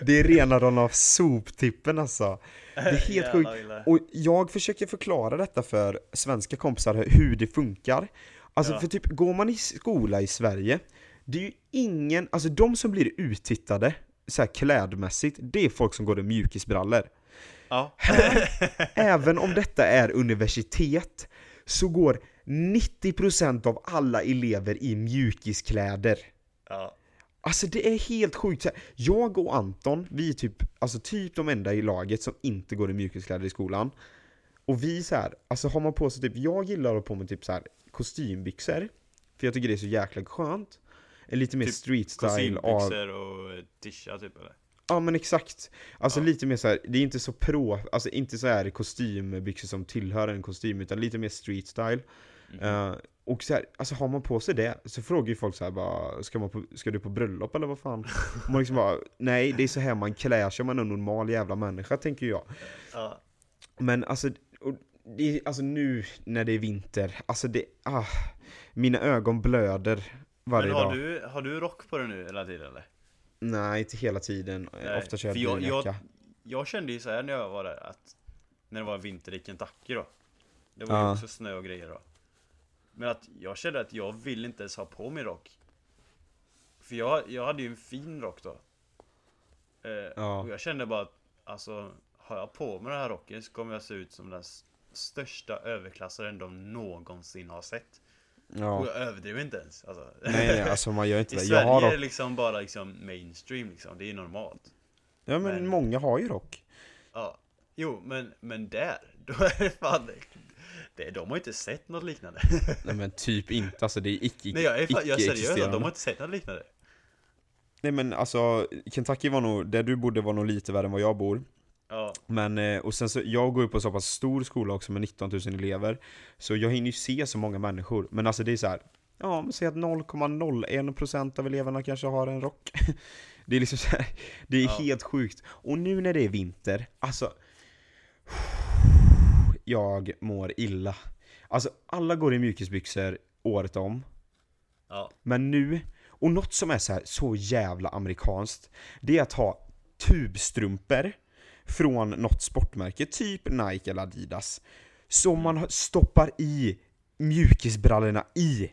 det är rena rama soptippen alltså. Det är helt Jävla sjukt. illa. Och jag försöker förklara detta för svenska kompisar, hur det funkar. Alltså Ja. för typ, går man i skola i Sverige, det är ju ingen, alltså de som blir uttittade så här klädmässigt, det är folk som går i mjukisbrallor. Ja. Även om detta är universitet, så går 90% av alla elever i mjukiskläder. ja. Alltså det är helt sjukt. Jag och Anton, vi är typ, alltså typ de enda i laget som inte går i mjukiskläder i skolan. Och vi så här, alltså har man på sig typ, jag gillar att ha på mig typ så här kostymbyxor. För jag tycker det är så jäkla skönt. Lite mer Typ street style av... Och tisha typ eller? Ja men exakt. Alltså Ja. lite mer så här, det är inte så pro, alltså inte så här kostymbyxor som tillhör en kostym utan lite mer street style. Mhm. Eh, och så här, alltså har man på sig det så frågar ju folk så här bara ska, man på, ska du på bröllop eller vad fan? Och man liksom bara, nej det är så här man klär sig om man är en normal jävla människa tänker jag. Ja. Men alltså, och det, alltså nu när det är vinter, alltså det, ah, mina ögon blöder varje Men har dag. du, har du rock på dig nu hela tiden eller? Nej, inte hela tiden. Nej, Ofta kör jag jag- jag- Jag kände ju så här när jag var där att När det var vinter i Kentucky då Det var ju Ja. också snö och grejer då Men att jag kände att jag vill inte ens ha på mig rock För jag, jag hade ju en fin rock då eh, Ja. Och jag kände bara att Alltså Har jag på mig den här rocken så kommer jag se ut som den största överklassaren de någonsin har sett Ja. Och jag överdriver inte ens alltså. Nej, nej, alltså man gör inte I det. Sverige Jag har är det liksom bara liksom mainstream liksom, det är normalt Ja men, men- många har ju rock. Ja, jo men, men där, då är det fan det, De har ju inte sett något liknande Nej men typ inte, alltså det är icke Nej jag är, fan, jag är seriös, de har inte sett något liknande Nej men alltså, Kentucky var nog, där du bodde var nog lite värre än vad jag bor. Ja, Men, eh, och sen så, jag går ju på så pass stor skola också med 19 000 elever. Så jag hinner ju se så många människor. Men alltså det är så här. ja men säg att 0,01% av eleverna kanske har en rock. Det är liksom så här, det är Ja. helt sjukt. Och nu när det är vinter, alltså jag mår illa. Alltså alla går i mjukisbyxor året om. ja, Men nu, och något som är så, här, så jävla amerikanskt, det är att ha tubstrumpor från något sportmärke, typ Nike eller Adidas, som man stoppar i mjukisbrallorna i.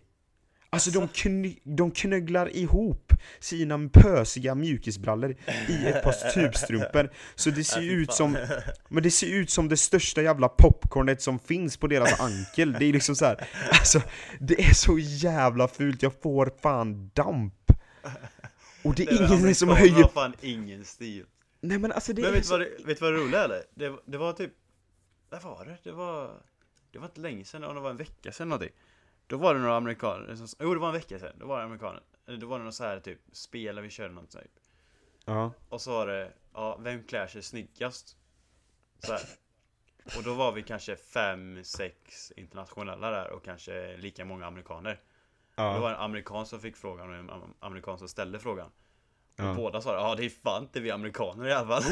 Alltså de, kny, de knögglar ihop sina pösiga mjukisbrallor i ett par tubstrumpor. Så det ser fy ut som, men det ser ut som det största jävla popcornet som finns på deras ankel. Det är liksom så här, alltså det är så jävla fult, jag får fan damp. Och det är ingen som höjer... fan ingen stil Nej men alltså det Men vet så... vad, det- vet du vad det roliga är eller? Det, det var typ När var det? Det var Det var inte länge sedan, om det var en vecka sedan någonting Då var det några amerikaner som, Jo det var en vecka sedan, då var det amerikaner Eller Då var det något så här typ Spel där vi körde något typ Ja, Och så var det, ja, vem klär sig snyggast? Så här. Och då var vi kanske fem, sex internationella där och kanske lika många amerikaner. Då var ja, det en amerikan som fick frågan och en am- amerikan som ställde frågan. Och Ja. båda sa ja det är fan inte vi amerikaner i alla fall.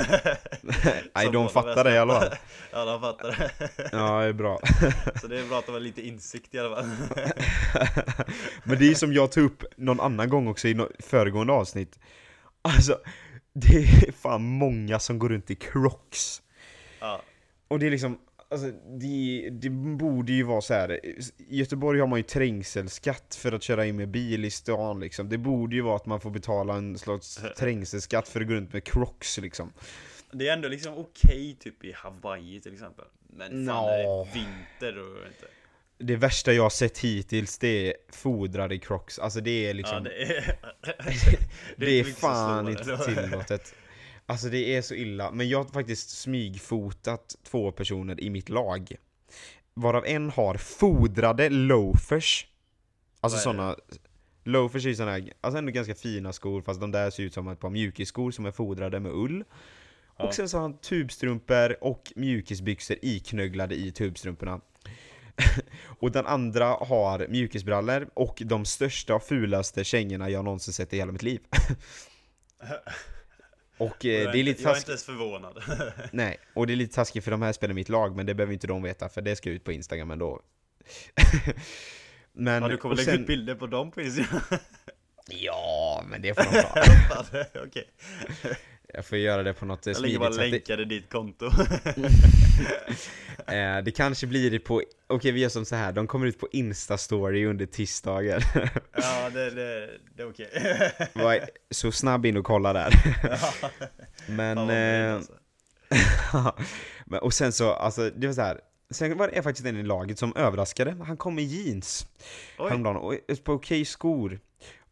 Nej de fattar det i alla fall. Ja de fattar det. Ja, det är bra. Så det är bra att de har lite insikt i alla fall. Men det är som jag tog upp någon annan gång också i föregående avsnitt. Alltså, det är fan många som går runt i crocs. Ja, Och det är liksom, alltså det, det borde ju vara så här. I Göteborg har man ju trängselskatt för att köra in med bil i stan liksom. Det borde ju vara att man får betala en slags trängselskatt för att gå runt med crocs liksom. det är ändå liksom okej typ i Hawaii till exempel. Men fan Nå. när det är vinter och inte. Det värsta jag har sett hittills det är fodrade crocs, alltså det är liksom Ja, det är... Det är inte så fan inte tillåtet Alltså det är så illa, men jag har faktiskt smygfotat två personer i mitt lag. Varav en har fodrade loafers. Alltså såna Loafers är ju såna här, alltså ändå ganska fina skor fast de där ser ut som ett par mjukisskor som är fodrade med ull. Ja. Och sen så har han tubstrumpor och mjukisbyxor iknögglade i tubstrumporna. Och den andra har mjukisbrallor och de största och fulaste kängorna jag någonsin sett i hela mitt liv Och eh, jag, det är lite inte, jag är taskigt, inte ens förvånad. nej, och det är lite taskigt för de här spelar mitt lag men det behöver inte de veta för det ska ut på instagram ändå Men, Ja, du kommer lägga sen- ut bilder på dem på Instagram? Ja, men det får de ta Okej. Jag får göra det på något eh, Jag lägger bara smidigt sätt länkar i ditt konto. Eh, det kanske blir det på, okej vi gör som så här. de kommer ut på instastory under tisdagen ja, det, det, det är okej. Var Så snabb in och kolla där Men, eh, alltså. men, och sen så, alltså det var så här. Sen var det faktiskt en i laget som överraskade, han kom i jeans Oj, häromdagen och ett par okej skor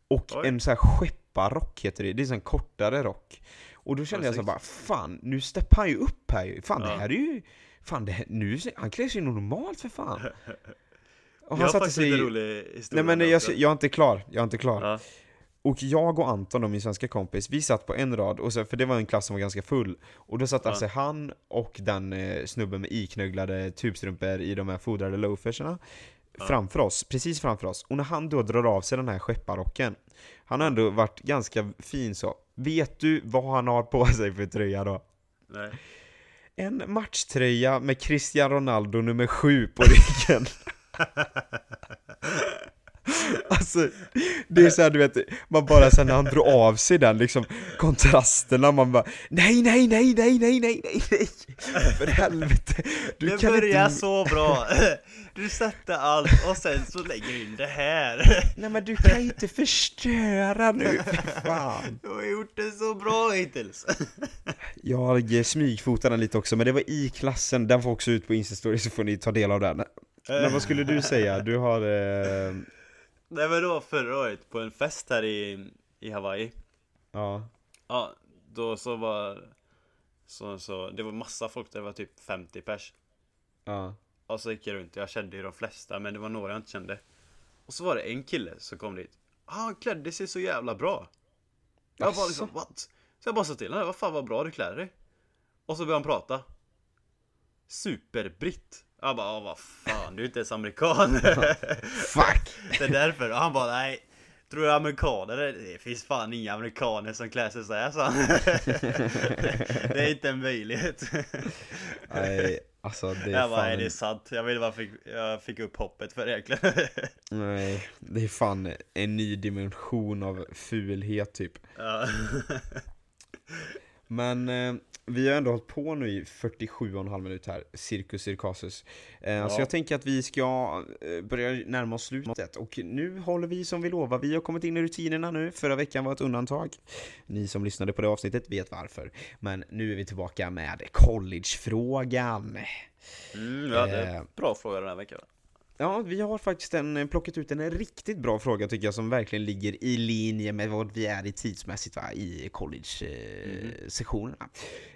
Och Oj. en så här skepparrock heter det, det är en sån kortare rock Och då kände jag så bara, fan nu steppar han ju upp här ju, fan det Ja. här är ju Fan det här, nu, han klär sig normalt för fan Och jag har satte lite rolig historia. Nej men det jag, jag är inte klar, jag är inte klar Ja, Och jag och Anton och min svenska kompis, vi satt på en rad, och så, för det var en klass som var ganska full Och då satt Ja. alltså han och den eh, snubben med iknögglade tubstrumpor i de här fodrade loaferserna Ja. Framför oss, precis framför oss. Och när han då drar av sig den här skepparrocken Han har ändå varit ganska fin så Vet du vad han har på sig för tröja då? nej. En matchtröja med Cristiano Ronaldo nummer 7 på ryggen Alltså, det är såhär du vet, man bara sen när han drog av sig den liksom kontrasterna, man bara Nej, nej, nej, nej, nej, nej, nej, nej För helvete du det kan börjar inte... så bra! Du sätter allt och sen så lägger du in det här! Nej men du kan inte förstöra nu, för fan Du har gjort det så bra hittills! Jag smygfotade den lite också, men det var i klassen, den får också ut på Instastory så får ni ta del av den Men vad skulle du säga? Du har... Eh... Nej men det var förra året på en fest här i, i Hawaii. Ja, Ja, då så var så, så, det var massa folk, det var typ 50 pers. Ja, Och så gick jag runt, jag kände ju de flesta men det var några jag inte kände. Och så var det en kille som kom dit. Ah, Han klädde sig så jävla bra. Jag bara Asså? liksom, what? Så jag bara sa till honom, vad fan vad bra du klär dig. Och så började han prata. Superbritt Jag bara, vad fan, du är inte ens amerikan fuck! Det är därför, och han bara, nej Tror du amerikaner? Det finns fan inga amerikaner som klär sig såhär han Det är inte en möjlighet Nej, alltså det är Jag bara, fan... nej det är sant, jag ville bara fick, jag fick upp hoppet för det egentligen Nej, det är fan en ny dimension av fulhet typ ja. Men eh, vi har ändå hållit på nu i 47,5 minuter här, Cirkus Circasus eh, Så Ja. jag tänker att vi ska eh, börja närma oss slutet. Och nu håller vi som vi lovar, vi har kommit in i rutinerna nu. Förra veckan var ett undantag. Ni som lyssnade på det avsnittet vet varför. Men nu är vi tillbaka med collegefrågan. Mm, ja, det är Eh. en bra fråga den här veckan Ja, vi har faktiskt en, eh, plockat ut en riktigt bra fråga tycker jag som verkligen ligger i linje med vad vi är i tidsmässigt va, i college-sessionerna.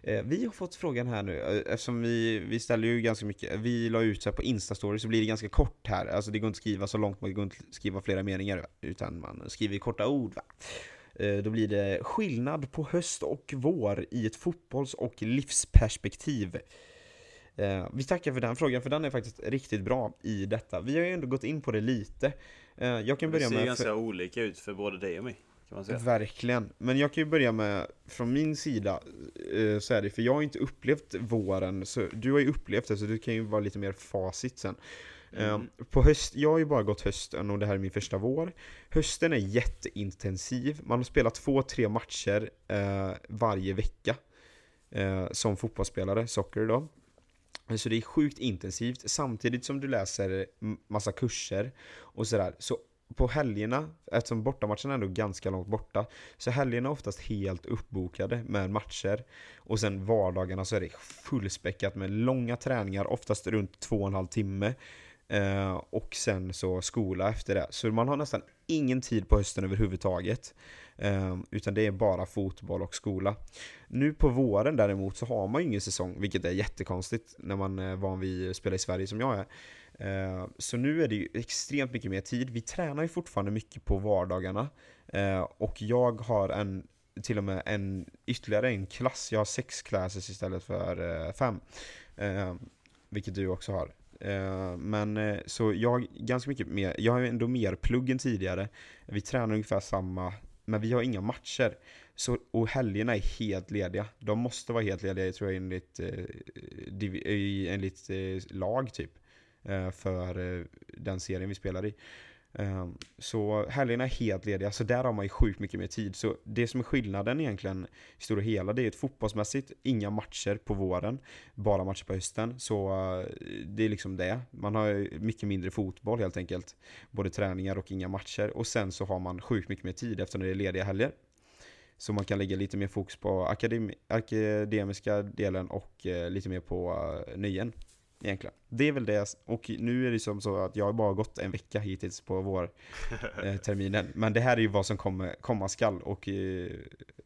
Eh, vi har fått frågan här nu, eh, eftersom vi, vi ställer ju ganska mycket, vi la ut så här på Instastory så blir det ganska kort här, alltså det går inte att skriva så långt, man går inte att skriva flera meningar utan man skriver korta ord va. Eh, Då blir det skillnad på höst och vår i ett fotbolls och livsperspektiv. Eh, vi tackar för den frågan, för den är faktiskt riktigt bra i detta. Vi har ju ändå gått in på det lite. Eh, jag kan Det börja ser med... ganska olika ut för både dig och mig Kan man säga Verkligen. Men jag kan ju börja med, från min sida, eh, så är det, för jag har inte upplevt våren, så du har ju upplevt det, så du kan ju vara lite mer facit sen. Eh, Mm. På höst, jag har ju bara gått hösten och det här är min första vår. Hösten är jätteintensiv, man har spelat två, tre matcher eh, varje vecka. Eh, som fotbollsspelare, socker då. Så det är sjukt intensivt samtidigt som du läser massa kurser och sådär. Så på helgerna, eftersom bortamatcherna är ändå ganska långt borta, så helgerna är oftast helt uppbokade med matcher. Och sen vardagarna så är det fullspäckat med långa träningar, oftast runt två och en halv timme. Eh, och sen så skola efter det. Så man har nästan ingen tid på hösten överhuvudtaget. Ehm, utan det är bara fotboll och skola. Nu på våren däremot så har man ju ingen säsong, vilket är jättekonstigt när man eh, är van vid att spela i Sverige som jag är. Ehm, så nu är det ju extremt mycket mer tid. Vi tränar ju fortfarande mycket på vardagarna. Ehm, och jag har en till och med en ytterligare en klass. Jag har sex classes istället för eh, fem. Vilket du också har. Men eh, så jag ganska mycket mer, jag har ju ändå mer plugg än tidigare. Vi tränar ungefär samma, men vi har inga matcher. Så, och helgerna är helt lediga. De måste vara helt lediga, tror jag, enligt, eh, enligt eh, lag typ. eh, För eh, den serien vi spelar i. Ehm, så helgerna är helt lediga, så där har man ju sjukt mycket mer tid. Så det som är skillnaden egentligen i stora hela, det är att fotbollsmässigt, inga matcher på våren, bara matcher på hösten. Så eh, det är liksom det. Man har ju mycket mindre fotboll helt enkelt. Både träningar och inga matcher. Och sen så har man sjukt mycket mer tid eftersom det är lediga helger. Så man kan lägga lite mer fokus på akademi- akademiska delen och eh, lite mer på eh, nöjen. Egentligen. Det är väl det, och nu är det som så att jag har bara gått en vecka hittills på vår eh, terminen. Men det här är ju vad som kommer, komma skall och eh,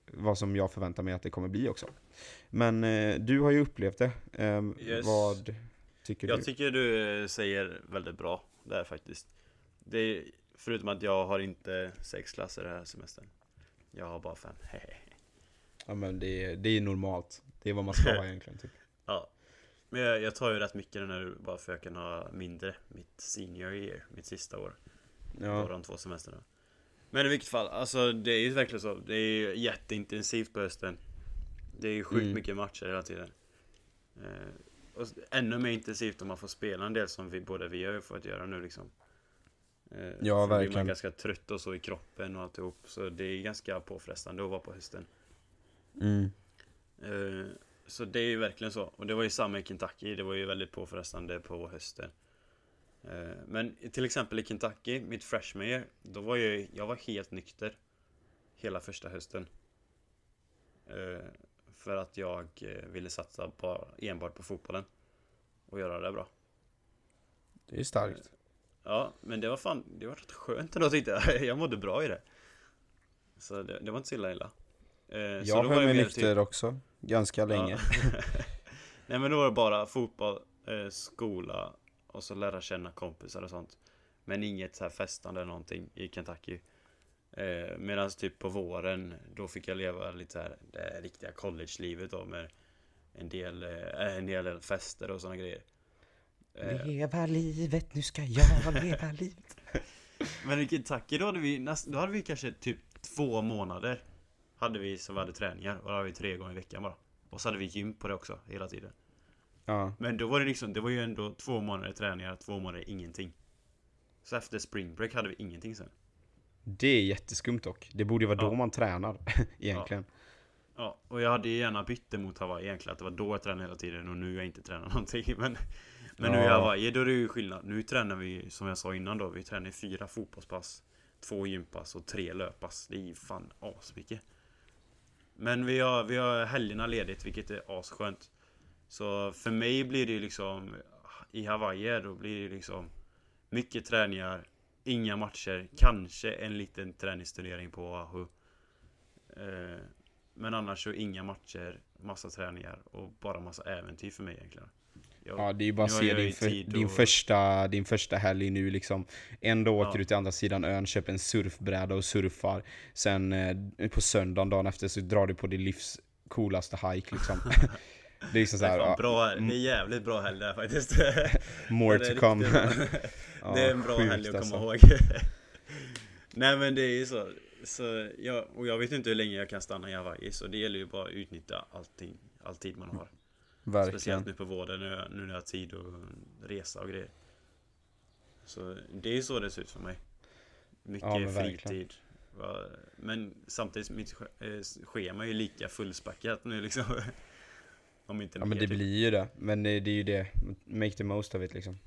vad som jag förväntar mig att det kommer bli också. Men eh, du har ju upplevt det. Ehm, Yes. Vad tycker Jag du? tycker du säger väldigt bra där faktiskt. Det är, förutom att jag har inte sex klasser den här semestern. Jag har bara fem. Ja men det, är- det är normalt. Det är vad man ska ha egentligen. Typ. ja. Men jag, jag tar ju rätt mycket nu bara för att jag kan ha mindre mitt senior year, mitt sista år. Ja. de två semestrarna. Men i vilket fall, alltså det är ju verkligen så. Det är ju jätteintensivt på hösten. Det är ju sjukt Mm. mycket matcher hela tiden. Eh, och ännu mer intensivt om man får spela en del som vi, både vi har ju fått göra nu liksom. Eh, för då blir verkligen. man ganska trött och så i kroppen och alltihop. Så det är ganska påfrestande att vara på hösten. Mm. Eh, så det är ju verkligen så. Och det var ju samma i Kentucky. Det var ju väldigt påfrestande på hösten. Eh, men till exempel i Kentucky, mitt freshman year, då var jag, jag var helt nykter. Hela första hösten. Eh, för att jag eh, ville satsa bara, enbart på fotbollen. Och göra det bra. Det är starkt. Ja, men det var fan, det var rätt skönt ändå tyckte jag. Jag mådde bra i det. Så det, det var inte så illa illa. Eh, så Jag höll mig nykter typ- också. Ganska länge. Ja. Nej men då var det bara fotboll, eh, skola och så lära känna kompisar och sånt. Men inget så här festande eller någonting i Kentucky. Eh, Medan typ på våren, då fick jag leva lite så här det riktiga college-livet då med en del, eh, en del fester och sådana grejer. Eh, Leva livet, nu ska jag leva livet. Men i Kentucky då hade vi, näst, då hade vi kanske typ två månader Hade vi som vi hade träningar och då hade vi tre gånger i veckan bara Och så hade vi gym på det också hela tiden Ja. Men då var det liksom, det var ju ändå två månader träningar, två månader ingenting Så efter spring break hade vi ingenting sen Det är jätteskumt dock. Det borde ju vara då Ja. man tränar, egentligen. Ja, och jag hade ju gärna bytt det mot Hawaii egentligen Att det var då jag tränade hela tiden och nu jag inte tränar någonting Men, men nu i Ja. Hawaii, då är det ju skillnad Nu tränar vi, som jag sa innan då, vi tränar fyra fotbollspass Två gympass och tre löppass Det är ju fan asmycket men vi har, vi har helgerna ledigt, vilket är asskönt. Så för mig blir det ju liksom I Hawaii då blir det ju liksom Mycket träningar Inga matcher, kanske en liten träningsturnering på Oahu. Eh, Men annars så inga matcher, massa träningar och bara massa äventyr för mig egentligen jag, Ja, det är ju bara att se din, för, din, och- första, din första helg nu liksom. En dag åker Ja. du till andra sidan ön, köper en surfbräda och surfar. Sen eh, på söndagen, dagen efter, så drar du på din livs coolaste hike liksom. det är liksom Det är såhär, ja, bra helg. Det är jävligt bra helg där faktiskt more Ja, det to come. Ja, det är en bra sjukt helg att komma alltså. ihåg Nej men det är ju så, så jag, Och jag vet inte hur länge jag kan stanna i Hawaii Så det gäller ju bara att utnyttja allting All tid man har Verkligen. Speciellt nu på våren nu, nu när jag har tid att resa och grejer Så det är ju så det ser ut för mig Mycket Ja, fritid Men samtidigt mitt eh, schema är ju lika fullspäckat nu liksom Om inte Ja mer men det typ. blir ju det. Men det, det är ju det. Make the most of it liksom.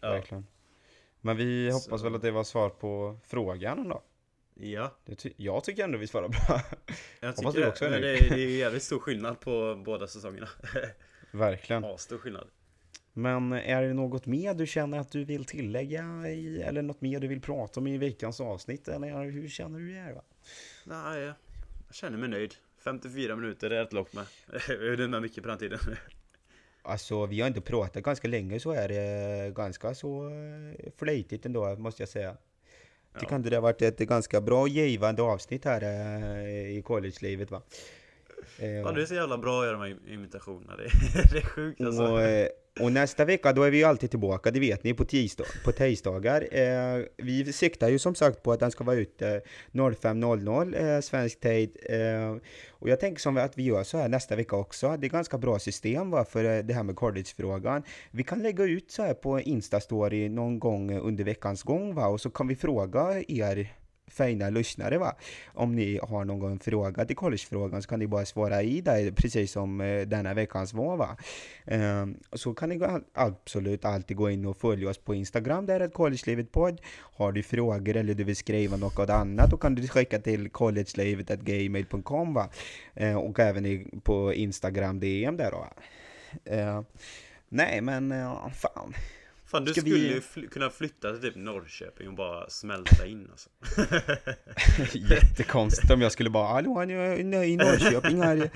ja. Verkligen. Men vi Så- hoppas väl att det var svar på frågan då. ja, ty- jag tycker ändå vi svarar bra. jag tycker det, det, är- det är ju jävligt stor skillnad på båda säsongerna Verkligen. Ja, stor skillnad Men är det något mer du känner att du vill tillägga i, eller något mer du vill prata om i veckans avsnitt? Eller hur känner du det här? Va? Nej, jag känner mig nöjd. 54 minuter är rätt långt med. Jag är med mycket på den tiden. Alltså vi har inte pratat ganska länge så är det ganska så eh, flöjtigt ändå måste jag säga. Jag tycker Ja. inte det har varit ett ganska bra givande avsnitt här eh, i collegelivet va. Eh, Ja, du är så jävla bra att göra de här imitationerna. Det är, det är sjukt alltså. och, eh, och nästa vecka då är vi ju alltid tillbaka, det vet ni, på, tisdag, på tisdagar. Eh, vi siktar ju som sagt på att den ska vara ute 05.00 eh, svensk tid. Eh, och jag tänker som att vi gör så här nästa vecka också. Det är ganska bra system va, för eh, det här med college-frågan. Vi kan lägga ut så här på Insta-story någon gång under veckans gång va, och så kan vi fråga er fina lyssnare va. Om ni har någon fråga till collegefrågan så kan ni bara svara i där precis som eh, denna veckans var va. Ehm, så kan ni absolut alltid gå in och följa oss på Instagram, där är collegelivet podd. Har du frågor eller du vill skriva något annat då kan du skicka till collegelivet.gmail.com va. Ehm, och även i, på Instagram DM där då. va. Ehm, nej men fan. Fan du Ska skulle vi- ju fly- kunna flytta till typ Norrköping och bara smälta in alltså. Jättekonstigt om jag skulle bara Hallå, nu är jag i Norrköping här.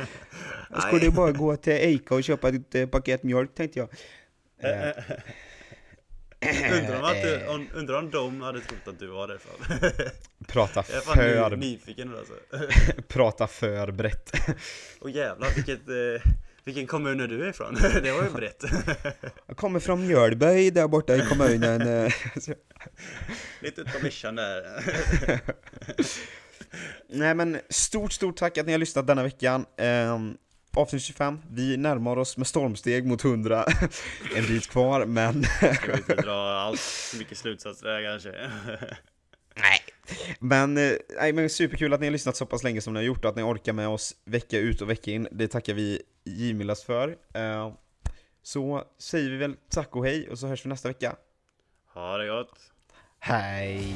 Jag skulle Nej. bara gå till Ica och köpa ett eh, paket mjölk tänkte jag. Eh, Undrar om, att, du- eh, om, undrar om de hade trott att du var därifrån. Prata Jag är fan för, nyfiken alltså. prata för brett. Och jävlar vilket, eh, vilken kommun är du ifrån? Det var ju brett. Jag kommer från Mjölby där borta i kommunen. eh, Lite utav vischan där. Nej men stort, stort tack att ni har lyssnat denna veckan. Um, avsnitt 25, vi närmar oss med stormsteg mot 100. en bit kvar men Ska vi inte dra allt mycket slutsatser där kanske? Nej. Men, eh, nej, men superkul att ni har lyssnat så pass länge som ni har gjort, att ni orkar med oss vecka ut och vecka in. Det tackar vi givmildast för. Eh, så säger vi väl tack och hej och så hörs vi nästa vecka. Ha det gott! Hej!